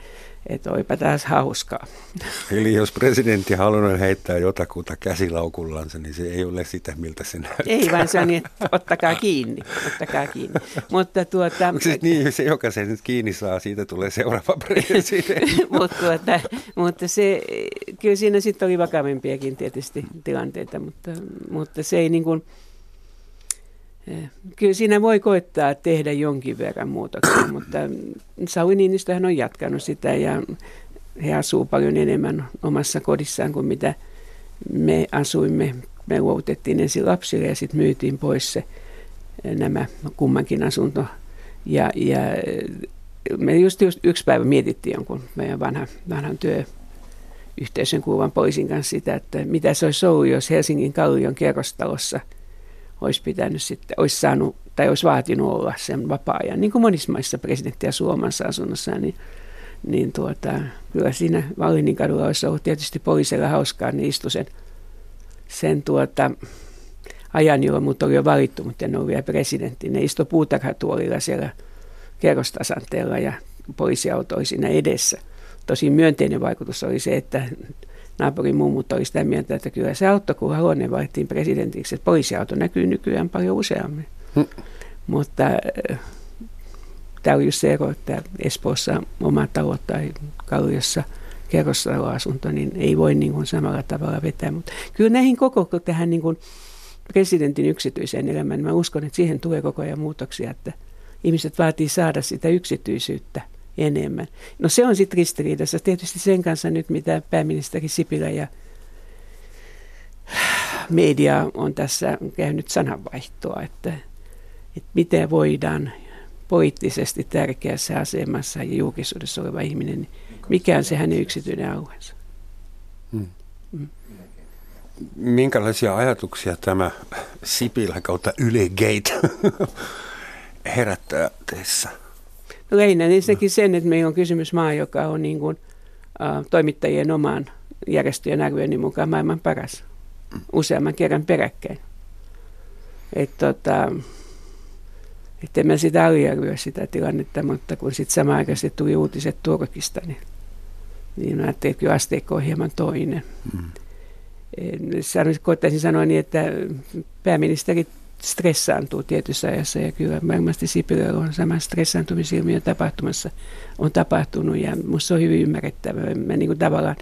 että oipa taas hauskaa. Eli jos presidentti halunnut heittää jotakuta käsilaukullansa, niin se ei ole sitä, miltä se näyttää. Ei, vaan se on niin, että ottakaa kiinni, ottakaa kiinni. Mutta tuota... Siis niin, se joka se nyt kiinni saa, siitä tulee seuraava presidentti. mutta, tuota, mutta se, kyllä siinä sitten oli vakavimpiakin tietysti tilanteita, mutta, mutta se ei niin kuin, Kyllä siinä voi koittaa tehdä jonkin verran muutoksia, mutta Sauli Niinistöhän on jatkanut sitä ja he asuu paljon enemmän omassa kodissaan kuin mitä me asuimme. Me luovutettiin ensin lapsille ja sitten myytiin pois se, nämä kummankin asunto. Ja, ja me just, just yksi päivä mietittiin jonkun meidän vanha, vanhan työyhteisön kuuluvan poliisin kanssa sitä, että mitä se olisi ollut, jos Helsingin Kallion kerrostalossa – olisi pitänyt sitten, olisi saanut tai olisi vaatinut olla sen vapaa-ajan, niin kuin monissa maissa presidentti asuu omassa asunnossaan, niin, niin tuota, kyllä siinä Vallinin kadulla olisi ollut tietysti poliisilla hauskaa, niin istui sen, sen tuota, ajan, jolloin mut oli jo valittu, mutta en ole vielä presidentti. Ne istui puutarhatuolilla siellä kerrostasanteella ja poliisiauto oli siinä edessä. Tosi myönteinen vaikutus oli se, että naapurin mummut oli sitä mieltä, että kyllä se auttoi, kun Halonen valittiin presidentiksi, että poliisiauto näkyy nykyään paljon useammin. Hmm. Mutta äh, tämä on just se ero, että Espoossa oma talo tai Kalliossa kerrostaloasunto, niin ei voi niin kuin samalla tavalla vetää. Mutta kyllä näihin koko tähän niin kuin presidentin yksityiseen elämään, niin mä uskon, että siihen tulee koko ajan muutoksia, että ihmiset vaatii saada sitä yksityisyyttä enemmän. No se on sitten ristiriidassa tietysti sen kanssa nyt, mitä pääministeri Sipilä ja media on tässä käynyt sananvaihtoa, että, että miten voidaan poliittisesti tärkeässä asemassa ja julkisuudessa oleva ihminen, niin mikä on se hänen yksityinen alueensa. Hmm. Hmm. Minkälaisia ajatuksia tämä Sipilän kautta Yle Gate herättää teissä? No lähinnä ensinnäkin sen, että meillä on kysymys maa, joka on niin kuin, uh, toimittajien omaan järjestöjen arvioinnin mukaan maailman paras useamman kerran peräkkäin. Että tota, että mä sitä aliarvioi sitä tilannetta, mutta kun sitten samaan aikaan tuli uutiset Turkista, niin, niin mä ajattelin, että kyllä asteikko on hieman toinen. Mm. Sanoisin, koittaisin sanoa niin, että pääministeri stressaantuu tietyssä ajassa ja kyllä varmasti Sipilä on sama stressaantumisilmiö tapahtumassa on tapahtunut ja minusta se on hyvin ymmärrettävää. Mä niin kuin tavallaan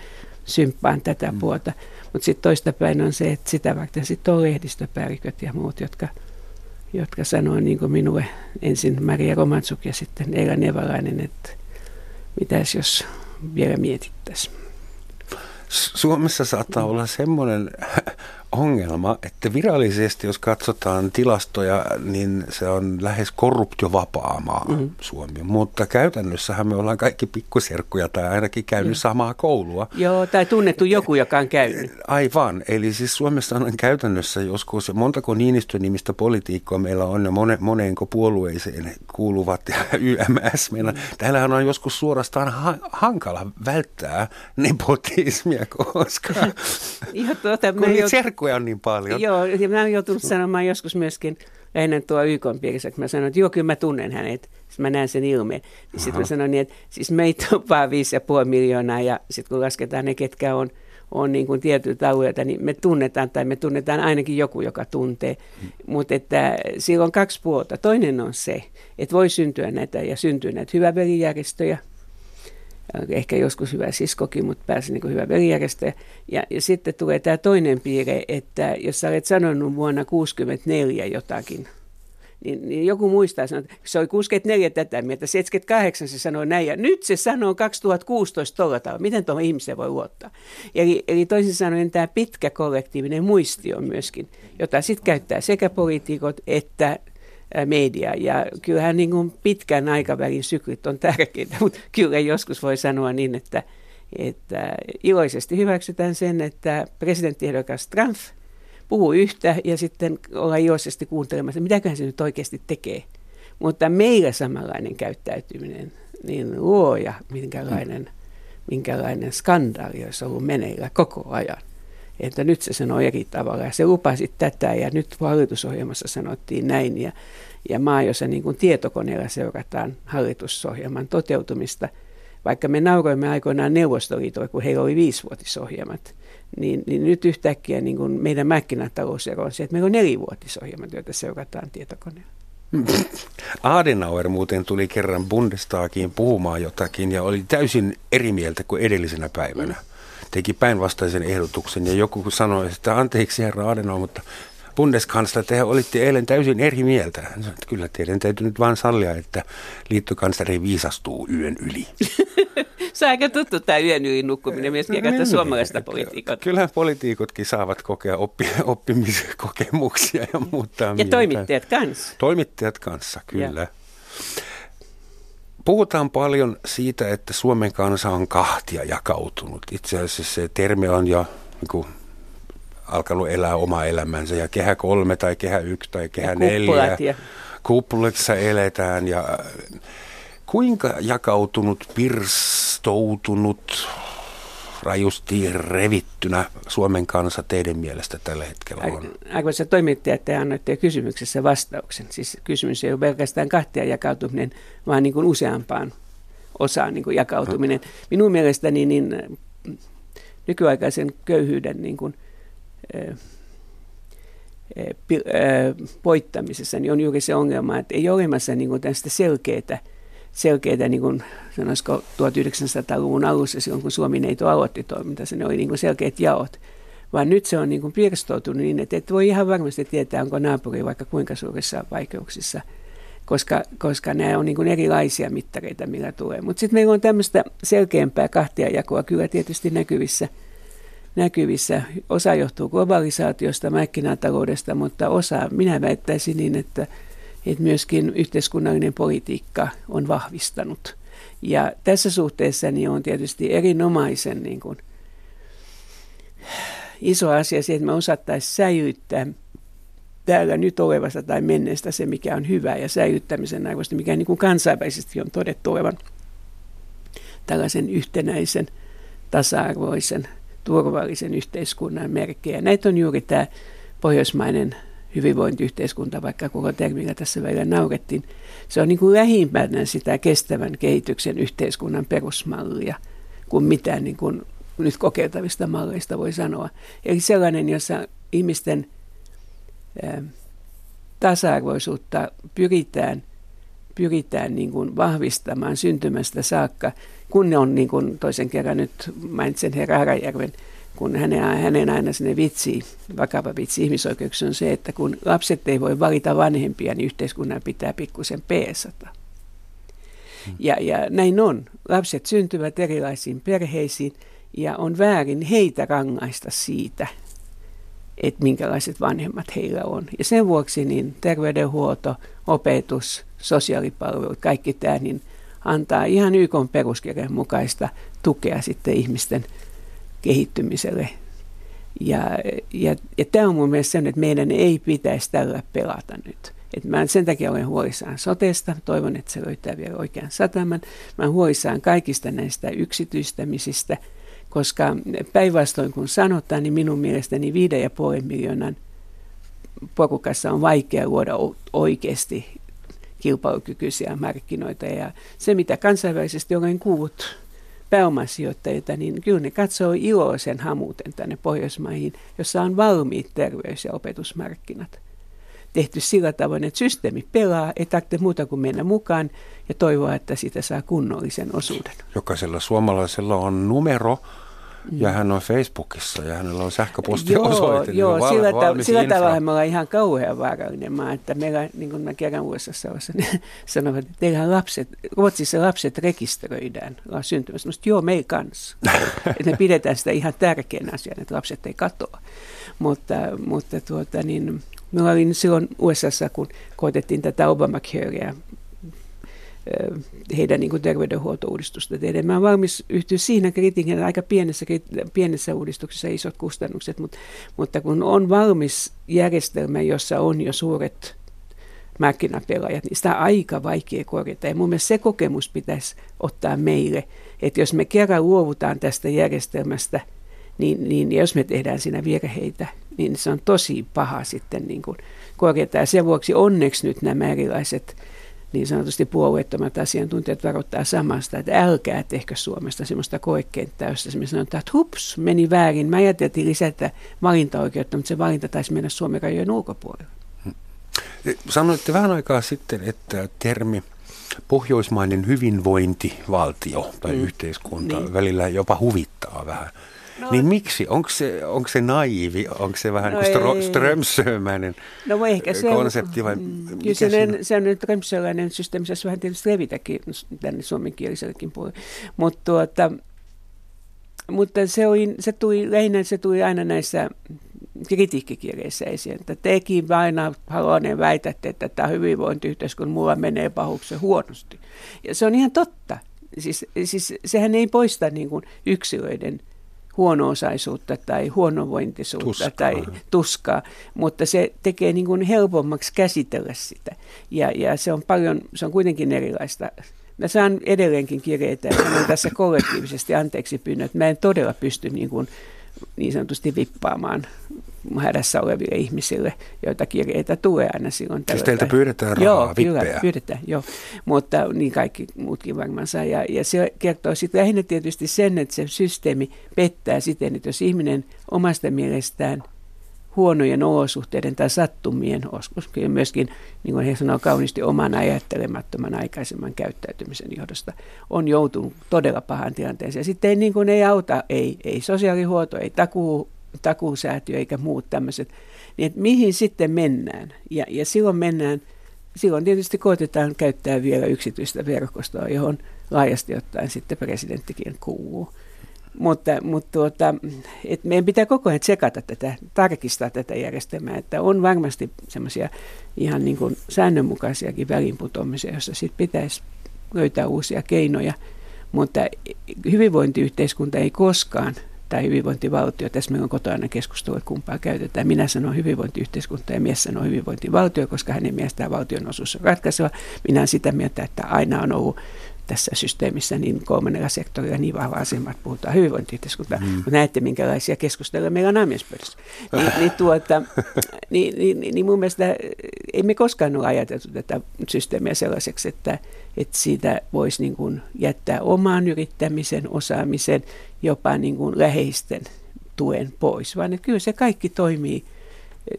symppaan tätä mm. puolta. Mutta sitten toista päin on se, että sitä varten sitten on lehdistöpäälliköt ja muut, jotka, jotka sanoo niin kuin minulle ensin Maria Romansuk ja sitten Eila Nevalainen, että mitäs jos vielä mietittäisiin. Suomessa saattaa olla semmoinen ongelma, että virallisesti jos katsotaan tilastoja, niin se on lähes korruptiovapaa maa mm-hmm. Suomi. Mutta käytännössähän me ollaan kaikki pikkuserkkuja tai ainakin käynyt Joo. samaa koulua. Joo, tai tunnettu joku, joka on käynyt. Aivan. Eli siis Suomessa on käytännössä joskus, montako Niinistön nimistä politiikkoa meillä on ja mone, moneenko puolueeseen kuuluvat ja YMS. Meillä, mm. Täällähän on joskus suorastaan ha- hankala välttää nepotismia, koska Joo, tuota, kun niitä serkkuja on niin paljon. Joo, ja mä oon joutunut sanomaan joskus myöskin ennen tuo YK piirissä, kun mä sanoin, että joo, kyllä mä tunnen hänet. Sitten mä näen sen ilmeen. Sitten mä sanoin niin, että siis meitä on vaan 5,5 miljoonaa ja sitten kun lasketaan ne, ketkä on, on niin kuin tietyiltä alueilta, niin me tunnetaan tai me tunnetaan ainakin joku, joka tuntee. Hmm. Mutta että sillä on kaksi puolta. Toinen on se, että voi syntyä näitä ja syntyy näitä hyvävelijärjestöjä, ehkä joskus hyvä siskokin, mutta pääsi niin hyvä velijärjestäjä. Ja, ja sitten tulee tämä toinen piirre, että jos sä olet sanonut vuonna 1964 jotakin, niin, niin joku muistaa sanoa, että se oli 64 tätä mieltä, 78 se sanoi näin, ja nyt se sanoo 2016 tuolla tavalla. Miten tuohon ihmiseen voi luottaa? Eli, eli toisin sanoen tämä pitkä kollektiivinen muisti on myöskin, jota sitten käyttää sekä poliitikot että media. Ja kyllähän niin kuin pitkän aikavälin syklit on tärkeitä, mutta kyllä joskus voi sanoa niin, että, että iloisesti hyväksytään sen, että presidenttiehdokas Trump puhuu yhtä ja sitten ollaan iloisesti kuuntelemassa, mitäköhän se nyt oikeasti tekee. Mutta meillä samanlainen käyttäytyminen, niin luoja, minkälainen, minkälainen skandaali olisi ollut meneillä koko ajan että nyt se sanoi eri tavalla ja se lupasi tätä ja nyt hallitusohjelmassa sanottiin näin ja, ja maa, jossa niin kuin tietokoneella seurataan hallitusohjelman toteutumista, vaikka me nauroimme aikoinaan Neuvostoliitolle, kun heillä oli viisivuotisohjelmat, niin, niin nyt yhtäkkiä niin kuin meidän mäkkinätalousero on se, että meillä on nelivuotisohjelmat, joita seurataan tietokoneella. Adenauer muuten tuli kerran Bundestagiin puhumaan jotakin ja oli täysin eri mieltä kuin edellisenä päivänä. Mm teki päinvastaisen ehdotuksen ja joku sanoi, että anteeksi herra Adenauer, mutta Bundeskansler, te olitte eilen täysin eri mieltä. Sanoi, että kyllä teidän täytyy nyt vain sallia, että liittokansleri viisastuu yön yli. Se on aika tuttu tämä yön yli nukkuminen myös no, niin, suomalaista politiikot. Kyllähän poliitikotkin saavat kokea oppi, oppimiskokemuksia ja muuttaa Ja mieltä. toimittajat kanssa. Toimittajat kanssa, kyllä. Ja. Puhutaan paljon siitä, että Suomen kansa on kahtia jakautunut. Itse asiassa se termi on jo niin kuin, alkanut elää oma elämänsä ja kehä kolme tai kehä yksi tai kehä ja neljä. Ja... Eletään ja kuinka jakautunut, pirstoutunut, rajusti revittynä Suomen kansa teidän mielestä tällä hetkellä on? Arvoisa toimittaja, te annoitte kysymyksessä vastauksen. Siis kysymys ei ole pelkästään kahtia jakautuminen, vaan niin kuin useampaan osaan niin kuin jakautuminen. Minun mielestäni niin nykyaikaisen köyhyyden niin kuin, äh, poittamisessa niin on juuri se ongelma, että ei ole olemassa niin kuin tästä selkeää selkeitä, niin kuin sanoisiko 1900-luvun alussa, silloin kun Suomi-neito aloitti toimintansa, ne oli niin kuin selkeät jaot. Vaan nyt se on niin kuin pirstoutunut niin, että et voi ihan varmasti tietää, onko naapuri vaikka kuinka suurissa vaikeuksissa. koska, koska nämä on niin kuin erilaisia mittareita, millä tulee. Mutta sitten meillä on tämmöistä selkeämpää kahtiajakoa kyllä tietysti näkyvissä, näkyvissä. Osa johtuu globalisaatiosta, markkinataloudesta, mutta osa, minä väittäisin niin, että, että myöskin yhteiskunnallinen politiikka on vahvistanut. Ja tässä suhteessa niin on tietysti erinomaisen niin kuin, iso asia se, että me osattaisiin säilyttää täällä nyt olevasta tai menneestä se, mikä on hyvä ja säilyttämisen arvosta, mikä niin kuin kansainvälisesti on todettu olevan tällaisen yhtenäisen, tasa-arvoisen, turvallisen yhteiskunnan merkkejä. Näitä on juuri tämä pohjoismainen hyvinvointiyhteiskunta, vaikka koko termillä tässä välillä naurettiin. Se on niin kuin lähimpänä sitä kestävän kehityksen yhteiskunnan perusmallia kuin mitään niin kuin nyt kokeiltavista malleista voi sanoa. Eli sellainen, jossa ihmisten tasa-arvoisuutta pyritään, pyritään niin kuin vahvistamaan syntymästä saakka, kun ne on niin kuin toisen kerran nyt mainitsen herra Harajärven, kun hänen, hänen aina sinne vitsi, vakava vitsi ihmisoikeuksia on se, että kun lapset ei voi valita vanhempia, niin yhteiskunnan pitää pikkusen peesata. Hmm. Ja, ja näin on. Lapset syntyvät erilaisiin perheisiin ja on väärin heitä rangaista siitä, että minkälaiset vanhemmat heillä on. Ja sen vuoksi niin terveydenhuolto, opetus, sosiaalipalvelut, kaikki tämä niin antaa ihan YK peruskirjan mukaista tukea sitten ihmisten kehittymiselle. Ja, ja, ja tämä on mun mielestä sellainen, että meidän ei pitäisi tällä pelata nyt. Et mä sen takia olen huolissaan sotesta, toivon, että se löytää vielä oikean sataman. Mä huolissaan kaikista näistä yksityistämisistä – koska päinvastoin kun sanotaan, niin minun mielestäni 5,5 miljoonan porukassa on vaikea luoda oikeasti kilpailukykyisiä markkinoita. Ja se, mitä kansainvälisesti olen kuullut pääomasijoittajilta, niin kyllä ne katsoo iloisen hamuuten tänne Pohjoismaihin, jossa on valmiit terveys- ja opetusmarkkinat. Tehty sillä tavoin, että systeemi pelaa, ei tarvitse muuta kuin mennä mukaan ja toivoa, että sitä saa kunnollisen osuuden. Jokaisella suomalaisella on numero, ja hän on Facebookissa ja hänellä on sähköpostiosoite. Joo, niin joo sillä, ta- sillä tavalla me ollaan ihan kauhean vaarallinen maa, että meillä, niin kuin mä kerran USAssa niin sanovat, että teillähän lapset, Ruotsissa lapset rekisteröidään syntymässä. Mutta joo, meillä kanssa. että me pidetään sitä ihan tärkeänä asiana, että lapset ei katoa. Mutta, mutta tuota, niin, me olin silloin USAssa, kun koitettiin tätä Obamacarea heidän niin terveydenhuoltouudistusta tehdä. Mä olen valmis yhtyä siinä kritiikin, aika pienessä, pienessä uudistuksessa isot kustannukset, mutta, mutta kun on valmis järjestelmä, jossa on jo suuret markkinapelaajat, niin sitä on aika vaikea korjata. Ja mun mielestä se kokemus pitäisi ottaa meille, että jos me kerran luovutaan tästä järjestelmästä, niin, niin jos me tehdään siinä virheitä, niin se on tosi paha sitten niin kuin korjata. Ja sen vuoksi onneksi nyt nämä erilaiset niin sanotusti puolueettomat asiantuntijat varoittaa samasta, että älkää tehkö Suomesta sellaista koekenttää, jossa me sanotaan, että hups, meni väärin. Mä ajateltiin lisätä valintaoikeutta, mutta se valinta taisi mennä Suomen rajojen ulkopuolelle. Sanoitte vähän aikaa sitten, että termi pohjoismainen hyvinvointivaltio tai mm. yhteiskunta niin. välillä jopa huvittaa vähän. No, niin miksi? Onko se, onko se naivi? Onko se vähän no kuin Strömsömäinen no, ehkä se, konsepti? Vai mm, kyllä se, on, se on nyt Strömsöläinen systeemi, se vähän tietysti levitäkin tänne suomenkielisellekin puolelle. Mutta tuota, mutta se, oli, se, tuli, lähinnä se tuli aina näissä kritiikkikirjeissä esiin, että tekin aina haluaneen väitätte, että tämä hyvinvointiyhteiskunta mulla menee pahuksi huonosti. Ja se on ihan totta. Siis, siis sehän ei poista niin kuin yksilöiden huono-osaisuutta tai huonovointisuutta tuskaa. tai tuskaa, mutta se tekee niin kuin helpommaksi käsitellä sitä. Ja, ja se on paljon, se on kuitenkin erilaista. Mä saan edelleenkin kirjeitä ja sanon tässä kollektiivisesti anteeksi pyynnöt. Mä en todella pysty niin, kuin, niin sanotusti vippaamaan hädässä oleville ihmisille, joita kirjeitä tulee aina silloin. Siis teiltä pyydetään rahaa, Joo, kyllä, pyydetään, joo. Mutta niin kaikki muutkin varmaan saa. Ja, ja se kertoo sitten lähinnä tietysti sen, että se systeemi pettää siten, että jos ihminen omasta mielestään huonojen olosuhteiden tai sattumien, ja myöskin, niin kuin he sanoo kauniisti, oman ajattelemattoman aikaisemman käyttäytymisen johdosta, on joutunut todella pahan tilanteeseen. Sitten ei, niin kuin ei auta, ei, ei sosiaalihuolto, ei takuu, takuusäätiö eikä muut tämmöiset, niin että mihin sitten mennään. Ja, ja silloin mennään silloin tietysti koitetaan käyttää vielä yksityistä verkostoa, johon laajasti ottaen sitten presidenttikin kuuluu. Mutta, mutta tuota, et meidän pitää koko ajan tsekata tätä, tarkistaa tätä järjestelmää, että on varmasti semmoisia ihan niin kuin säännönmukaisiakin välinputoamisia, joissa sitten pitäisi löytää uusia keinoja. Mutta hyvinvointiyhteiskunta ei koskaan tai hyvinvointivaltio. Tässä meillä on kotona keskustelu, että kumpaa käytetään. Minä sanon hyvinvointiyhteiskunta ja mies sanoo hyvinvointivaltio, koska hänen mielestään valtion osuus on ratkaiseva. Minä olen sitä mieltä, että aina on ollut tässä systeemissä niin kolmannella sektorilla niin vahva asema, että puhutaan hyvinvointiyhteiskuntaa. Mm. Mutta näette, minkälaisia keskusteluja meillä on aamiaispöydässä. Ni, niin, tuota, niin, niin, niin, niin mun mielestä ei me koskaan ole ajateltu tätä systeemiä sellaiseksi, että, että siitä voisi niin kuin jättää oman yrittämisen, osaamisen, jopa niin kuin läheisten tuen pois, vaan että kyllä se kaikki toimii –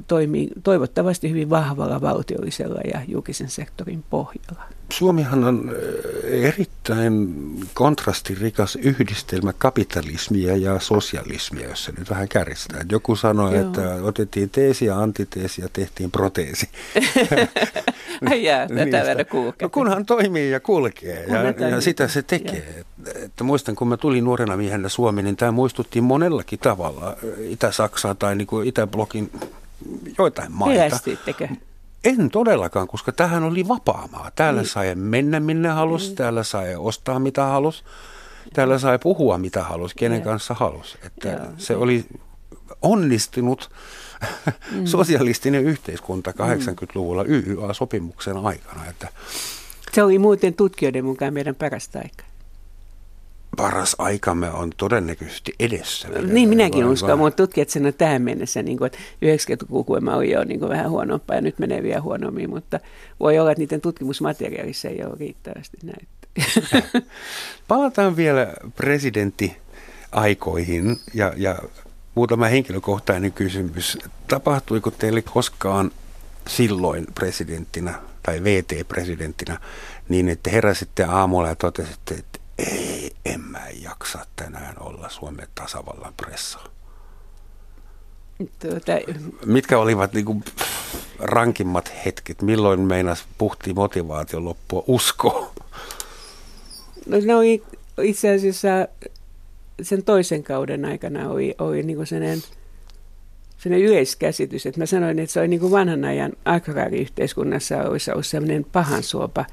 toimii toivottavasti hyvin vahvalla valtiollisella ja julkisen sektorin pohjalla. Suomihan on erittäin kontrastirikas yhdistelmä kapitalismia ja sosialismia, jos se nyt vähän kärjistää. Joku sanoi, Joo. että otettiin teesi ja antiteesi ja tehtiin proteesi. Ai jää, tätä No kunhan toimii ja kulkee ja, ja sitä se tekee. Että muistan, kun mä tulin nuorena miehenä Suomeen, niin tämä muistutti monellakin tavalla Itä-Saksaa tai niin kuin Itä-blokin joitain maita. Pelästittekö? En todellakaan, koska tähän oli vapaamaa. Täällä niin. sai mennä minne halusi, niin. täällä sai ostaa mitä halusi, täällä sai puhua mitä halusi, kenen ja. kanssa halusi. Että ja. se oli onnistunut mm. sosialistinen yhteiskunta 80-luvulla mm. YYA-sopimuksen aikana. Että se oli muuten tutkijoiden mukaan meidän parasta aikaa paras aikamme on todennäköisesti edessä. Niin minäkin vai, uskon, vai? mutta tutkijat sanoo tähän mennessä, niin kuin, että 90-lukuema oli jo niin kuin vähän huonompaa ja nyt menee vielä huonommin, mutta voi olla, että niiden tutkimusmateriaalissa ei ole riittävästi näyttöä. Palataan vielä presidenttiaikoihin ja, ja muutama henkilökohtainen kysymys. Tapahtuiko teille koskaan silloin presidenttinä tai VT-presidenttinä niin, että heräsitte aamulla ja totesitte, että ei, en mä jaksa tänään olla Suomen tasavallan pressa. Tuota, Mitkä olivat niin kuin rankimmat hetket? Milloin meinas puhti motivaatio loppua usko? No ne oli itse asiassa sen toisen kauden aikana oli, oli niin kuin sellainen, sellainen yleiskäsitys, että mä sanoin, että se oli niin kuin vanhan ajan agraariyhteiskunnassa olisi ollut sellainen pahansuopa,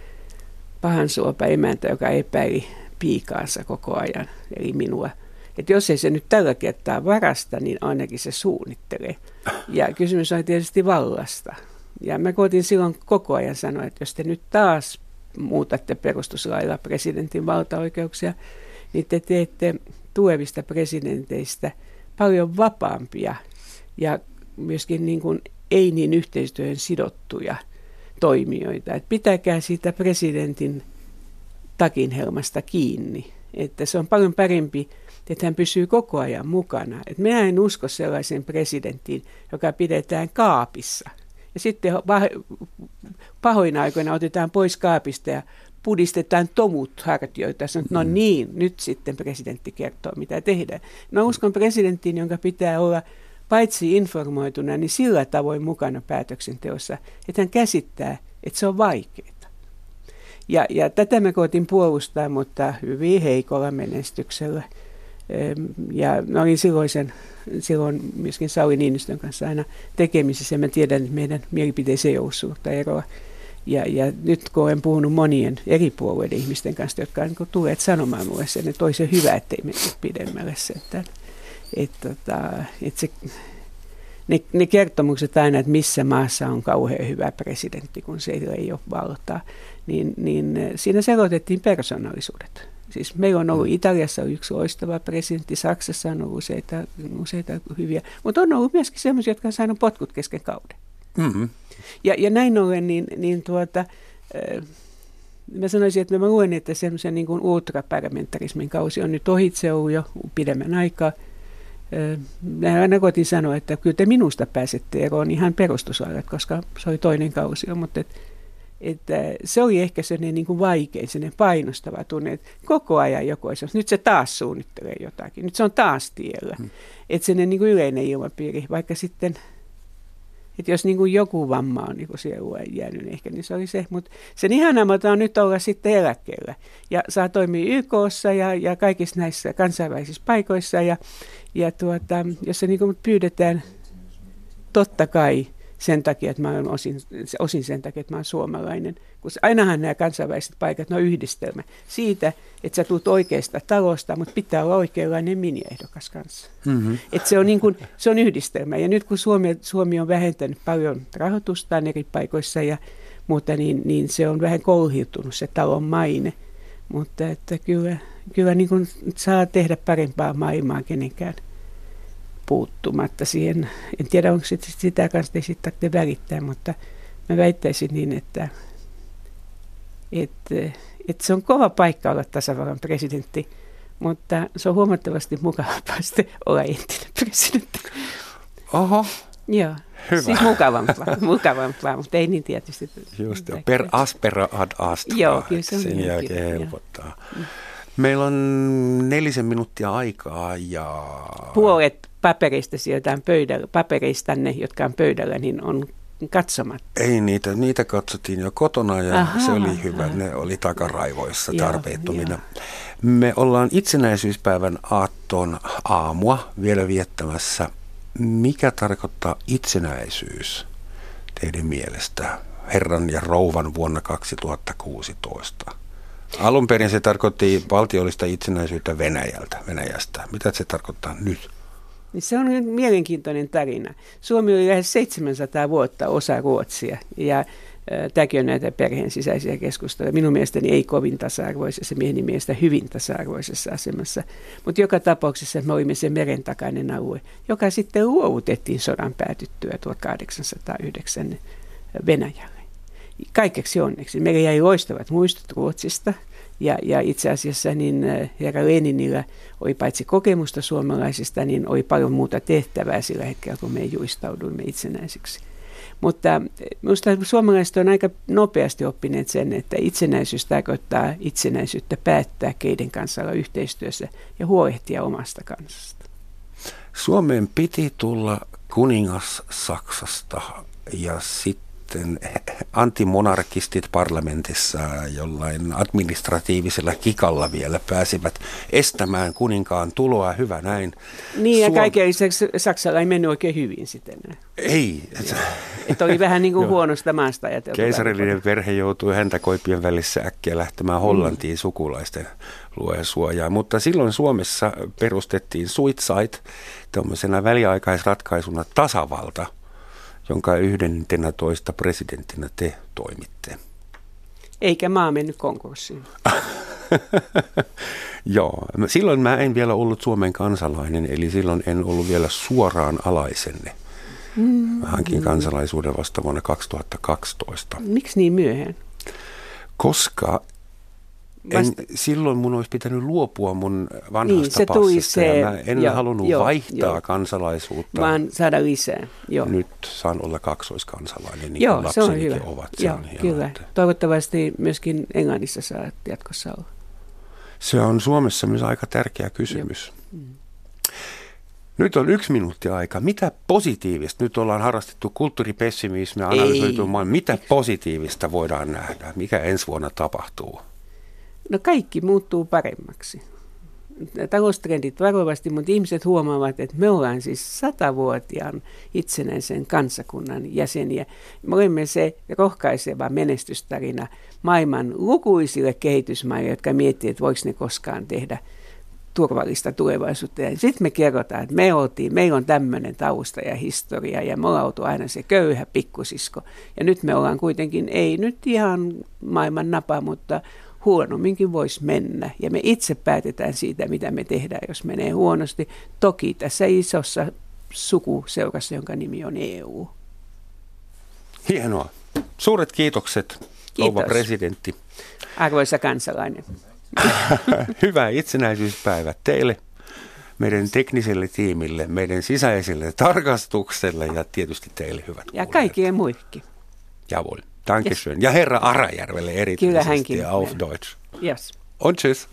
pahansuopa emäntä, joka epäili piikaansa koko ajan, eli minua. Että jos ei se nyt tällä kertaa varasta, niin ainakin se suunnittelee. Ja kysymys on tietysti vallasta. Ja mä koitin silloin koko ajan sanoa, että jos te nyt taas muutatte perustuslailla presidentin valtaoikeuksia, niin te teette tulevista presidenteistä paljon vapaampia ja myöskin niin kuin ei niin yhteistyöhön sidottuja toimijoita. Et pitäkää siitä presidentin takinhelmasta kiinni. Että se on paljon parempi, että hän pysyy koko ajan mukana. Et minä en usko sellaisen presidenttiin, joka pidetään kaapissa. Ja sitten pahoina aikoina otetaan pois kaapista ja pudistetaan tomut hartioita. Sanotaan, no mm. niin, nyt sitten presidentti kertoo, mitä tehdään. Mä uskon presidenttiin, jonka pitää olla paitsi informoituna, niin sillä tavoin mukana päätöksenteossa, että hän käsittää, että se on vaikeaa. Ja, ja tätä me koitin puolustaa, mutta hyvin heikolla menestyksellä. Ja mä olin silloisen, silloin myöskin Sauli Niinistön kanssa aina tekemisissä. Mä tiedän, että meidän mielipiteeseen ei ollut suurta eroa. Ja, ja nyt kun olen puhunut monien eri puolueiden ihmisten kanssa, jotka on niin tulleet sanomaan mulle sen, että olisi hyvä, ettei mene pidemmälle sen. Että, että, tota, että se, ne, ne kertomukset aina, että missä maassa on kauhean hyvä presidentti, kun se ei ole valtaa niin, niin eh, siinä sekoitettiin persoonallisuudet. Siis meillä on ollut mm. Italiassa yksi loistava presidentti, Saksassa on ollut useita, useita hyviä, mutta on ollut myöskin sellaisia, jotka on saanut potkut kesken kauden. Mm-hmm. Ja, ja näin ollen, niin, niin tuota, äh, mä sanoisin, että mä luen, että semmoisen niin ultraparlamentarismin kausi on nyt ohitse ollut jo pidemmän aikaa. Äh, mä aina koitin sanoa, että kyllä te minusta pääsette eroon ihan perustuslailla, koska se oli toinen kausi, mutta että että se oli ehkä sellainen niin kuin vaikein, sellainen painostava tunne, että koko ajan joku olisi, nyt se taas suunnittelee jotakin, nyt se on taas tiellä. Hmm. Että sellainen niin kuin yleinen ilmapiiri, vaikka sitten Että jos niin kuin joku vamma on niin kuin siellä jäänyt niin ehkä, niin se oli se. Mutta sen ihanamata on nyt olla sitten eläkkeellä. Ja saa toimia YKssa ja, ja kaikissa näissä kansainvälisissä paikoissa. Ja, ja tuota, jos se niin kuin pyydetään, totta kai sen takia, että mä olen osin, osin sen takia, että mä olen suomalainen. Koska ainahan nämä kansainväliset paikat, ne on yhdistelmä siitä, että sä tulet oikeasta talosta, mutta pitää olla oikeanlainen miniehdokas kanssa. Mm-hmm. Että se, on niin kuin, se on yhdistelmä. Ja nyt kun Suomi, Suomi on vähentänyt paljon rahoitustaan eri paikoissa ja muuta, niin, niin se on vähän kolhiutunut se talon maine. Mutta että kyllä, kyllä niin kuin saa tehdä parempaa maailmaa kenenkään puuttumatta siihen. En tiedä, onko sit sitä kanssa te sitten välittää, mutta mä väittäisin niin, että, että, että se on kova paikka olla tasavallan presidentti, mutta se on huomattavasti mukavampaa sitten olla entinen presidentti. Oho. Joo. Hyvä. Siis mukavampaa, mukavampaa, mutta ei niin tietysti. Just, per aspera ad astra. Joo, kyllä se on Sen niin, jälkeen kyllä, helpottaa. Joo. Meillä on nelisen minuuttia aikaa ja... Puolet paperista sieltä pöydällä, paperistanne, jotka on pöydällä, niin on katsomatta. Ei niitä, niitä katsottiin jo kotona ja aha, se oli hyvä. Aha. Ne oli takaraivoissa tarpeettomina. Me ollaan itsenäisyyspäivän aatton aamua vielä viettämässä. Mikä tarkoittaa itsenäisyys teidän mielestä herran ja rouvan vuonna 2016? Alun perin se tarkoitti valtiollista itsenäisyyttä Venäjältä, Venäjästä. Mitä se tarkoittaa nyt? Niin se on mielenkiintoinen tarina. Suomi oli lähes 700 vuotta osa Ruotsia ja Tämäkin on näitä perheen sisäisiä keskusteluja. Minun mielestäni ei kovin tasa-arvoisessa, mieheni mielestä hyvin tasa-arvoisessa asemassa. Mutta joka tapauksessa me olimme se meren takainen alue, joka sitten luovutettiin sodan päätyttyä 1809 Venäjälle. Kaikeksi onneksi. Meillä jäi loistavat muistot Ruotsista – ja, ja itse asiassa niin äh, herra Leninillä oli paitsi kokemusta suomalaisista, niin oli paljon muuta tehtävää sillä hetkellä, kun me juistauduimme itsenäisiksi. Mutta äh, minusta suomalaiset on aika nopeasti oppineet sen, että itsenäisyys tarkoittaa itsenäisyyttä päättää, keiden kanssa olla yhteistyössä ja huolehtia omasta kansasta. Suomeen piti tulla kuningas Saksasta ja sitten sitten antimonarkistit parlamentissa jollain administratiivisella kikalla vielä pääsivät estämään kuninkaan tuloa. Hyvä näin. Niin ja Suom... kaiken lisäksi Saksalla ei mennyt oikein hyvin sitten. Ei. Että oli vähän niin kuin huonosta maasta ajateltu. Keisarillinen perhe joutui häntä koipien välissä äkkiä lähtemään Hollantiin mm. sukulaisten luoja Mutta silloin Suomessa perustettiin Suitsait tämmöisenä väliaikaisratkaisuna tasavalta – jonka toista presidenttinä te toimitte. Eikä maa mennyt konkurssiin. Joo, silloin mä en vielä ollut Suomen kansalainen, eli silloin en ollut vielä suoraan alaisenne. Mm. Mä hankin kansalaisuuden vasta vuonna 2012. Miksi niin myöhään? Koska Vasta... En, silloin mun olisi pitänyt luopua mun vanhasta niin, se passista se, ja mä en jo, halunnut jo, vaihtaa jo. kansalaisuutta. Vaan saada lisää. Jo. Nyt saan olla kaksoiskansalainen, niin Joo, kuin se on hyvä. ovat. Se Joo, on kyllä. Että... Toivottavasti myöskin Englannissa saa jatkossa olla. Se on Suomessa myös aika tärkeä kysymys. Joo. Mm. Nyt on yksi minuutti aika. Mitä positiivista? Nyt ollaan harrastettu kulttuuripessimismia, analysoitu maailmaa. Mitä positiivista voidaan nähdä? Mikä ensi vuonna tapahtuu? No kaikki muuttuu paremmaksi. Taloustrendit varovasti, mutta ihmiset huomaavat, että me ollaan siis satavuotiaan itsenäisen kansakunnan jäseniä. Me olemme se rohkaiseva menestystarina maailman lukuisille kehitysmaille, jotka miettivät, että voiko ne koskaan tehdä turvallista tulevaisuutta. sitten me kerrotaan, että me oltiin, meillä on tämmöinen tausta ja historia ja me ollaan aina se köyhä pikkusisko. Ja nyt me ollaan kuitenkin, ei nyt ihan maailman napa, mutta huonomminkin voisi mennä. Ja me itse päätetään siitä, mitä me tehdään, jos menee huonosti. Toki tässä isossa sukuseurassa, jonka nimi on EU. Hienoa. Suuret kiitokset, Kiitos. presidentti. Arvoisa kansalainen. Hyvää itsenäisyyspäivä teille, meidän tekniselle tiimille, meidän sisäiselle tarkastukselle ja tietysti teille hyvät Ja kaikkien muillekin. Jawohl. Dankeschön. Yes. Ja herra Arajärvelle erityisesti Kyllä hänkin. auf Deutsch. Yes. Und tschüss.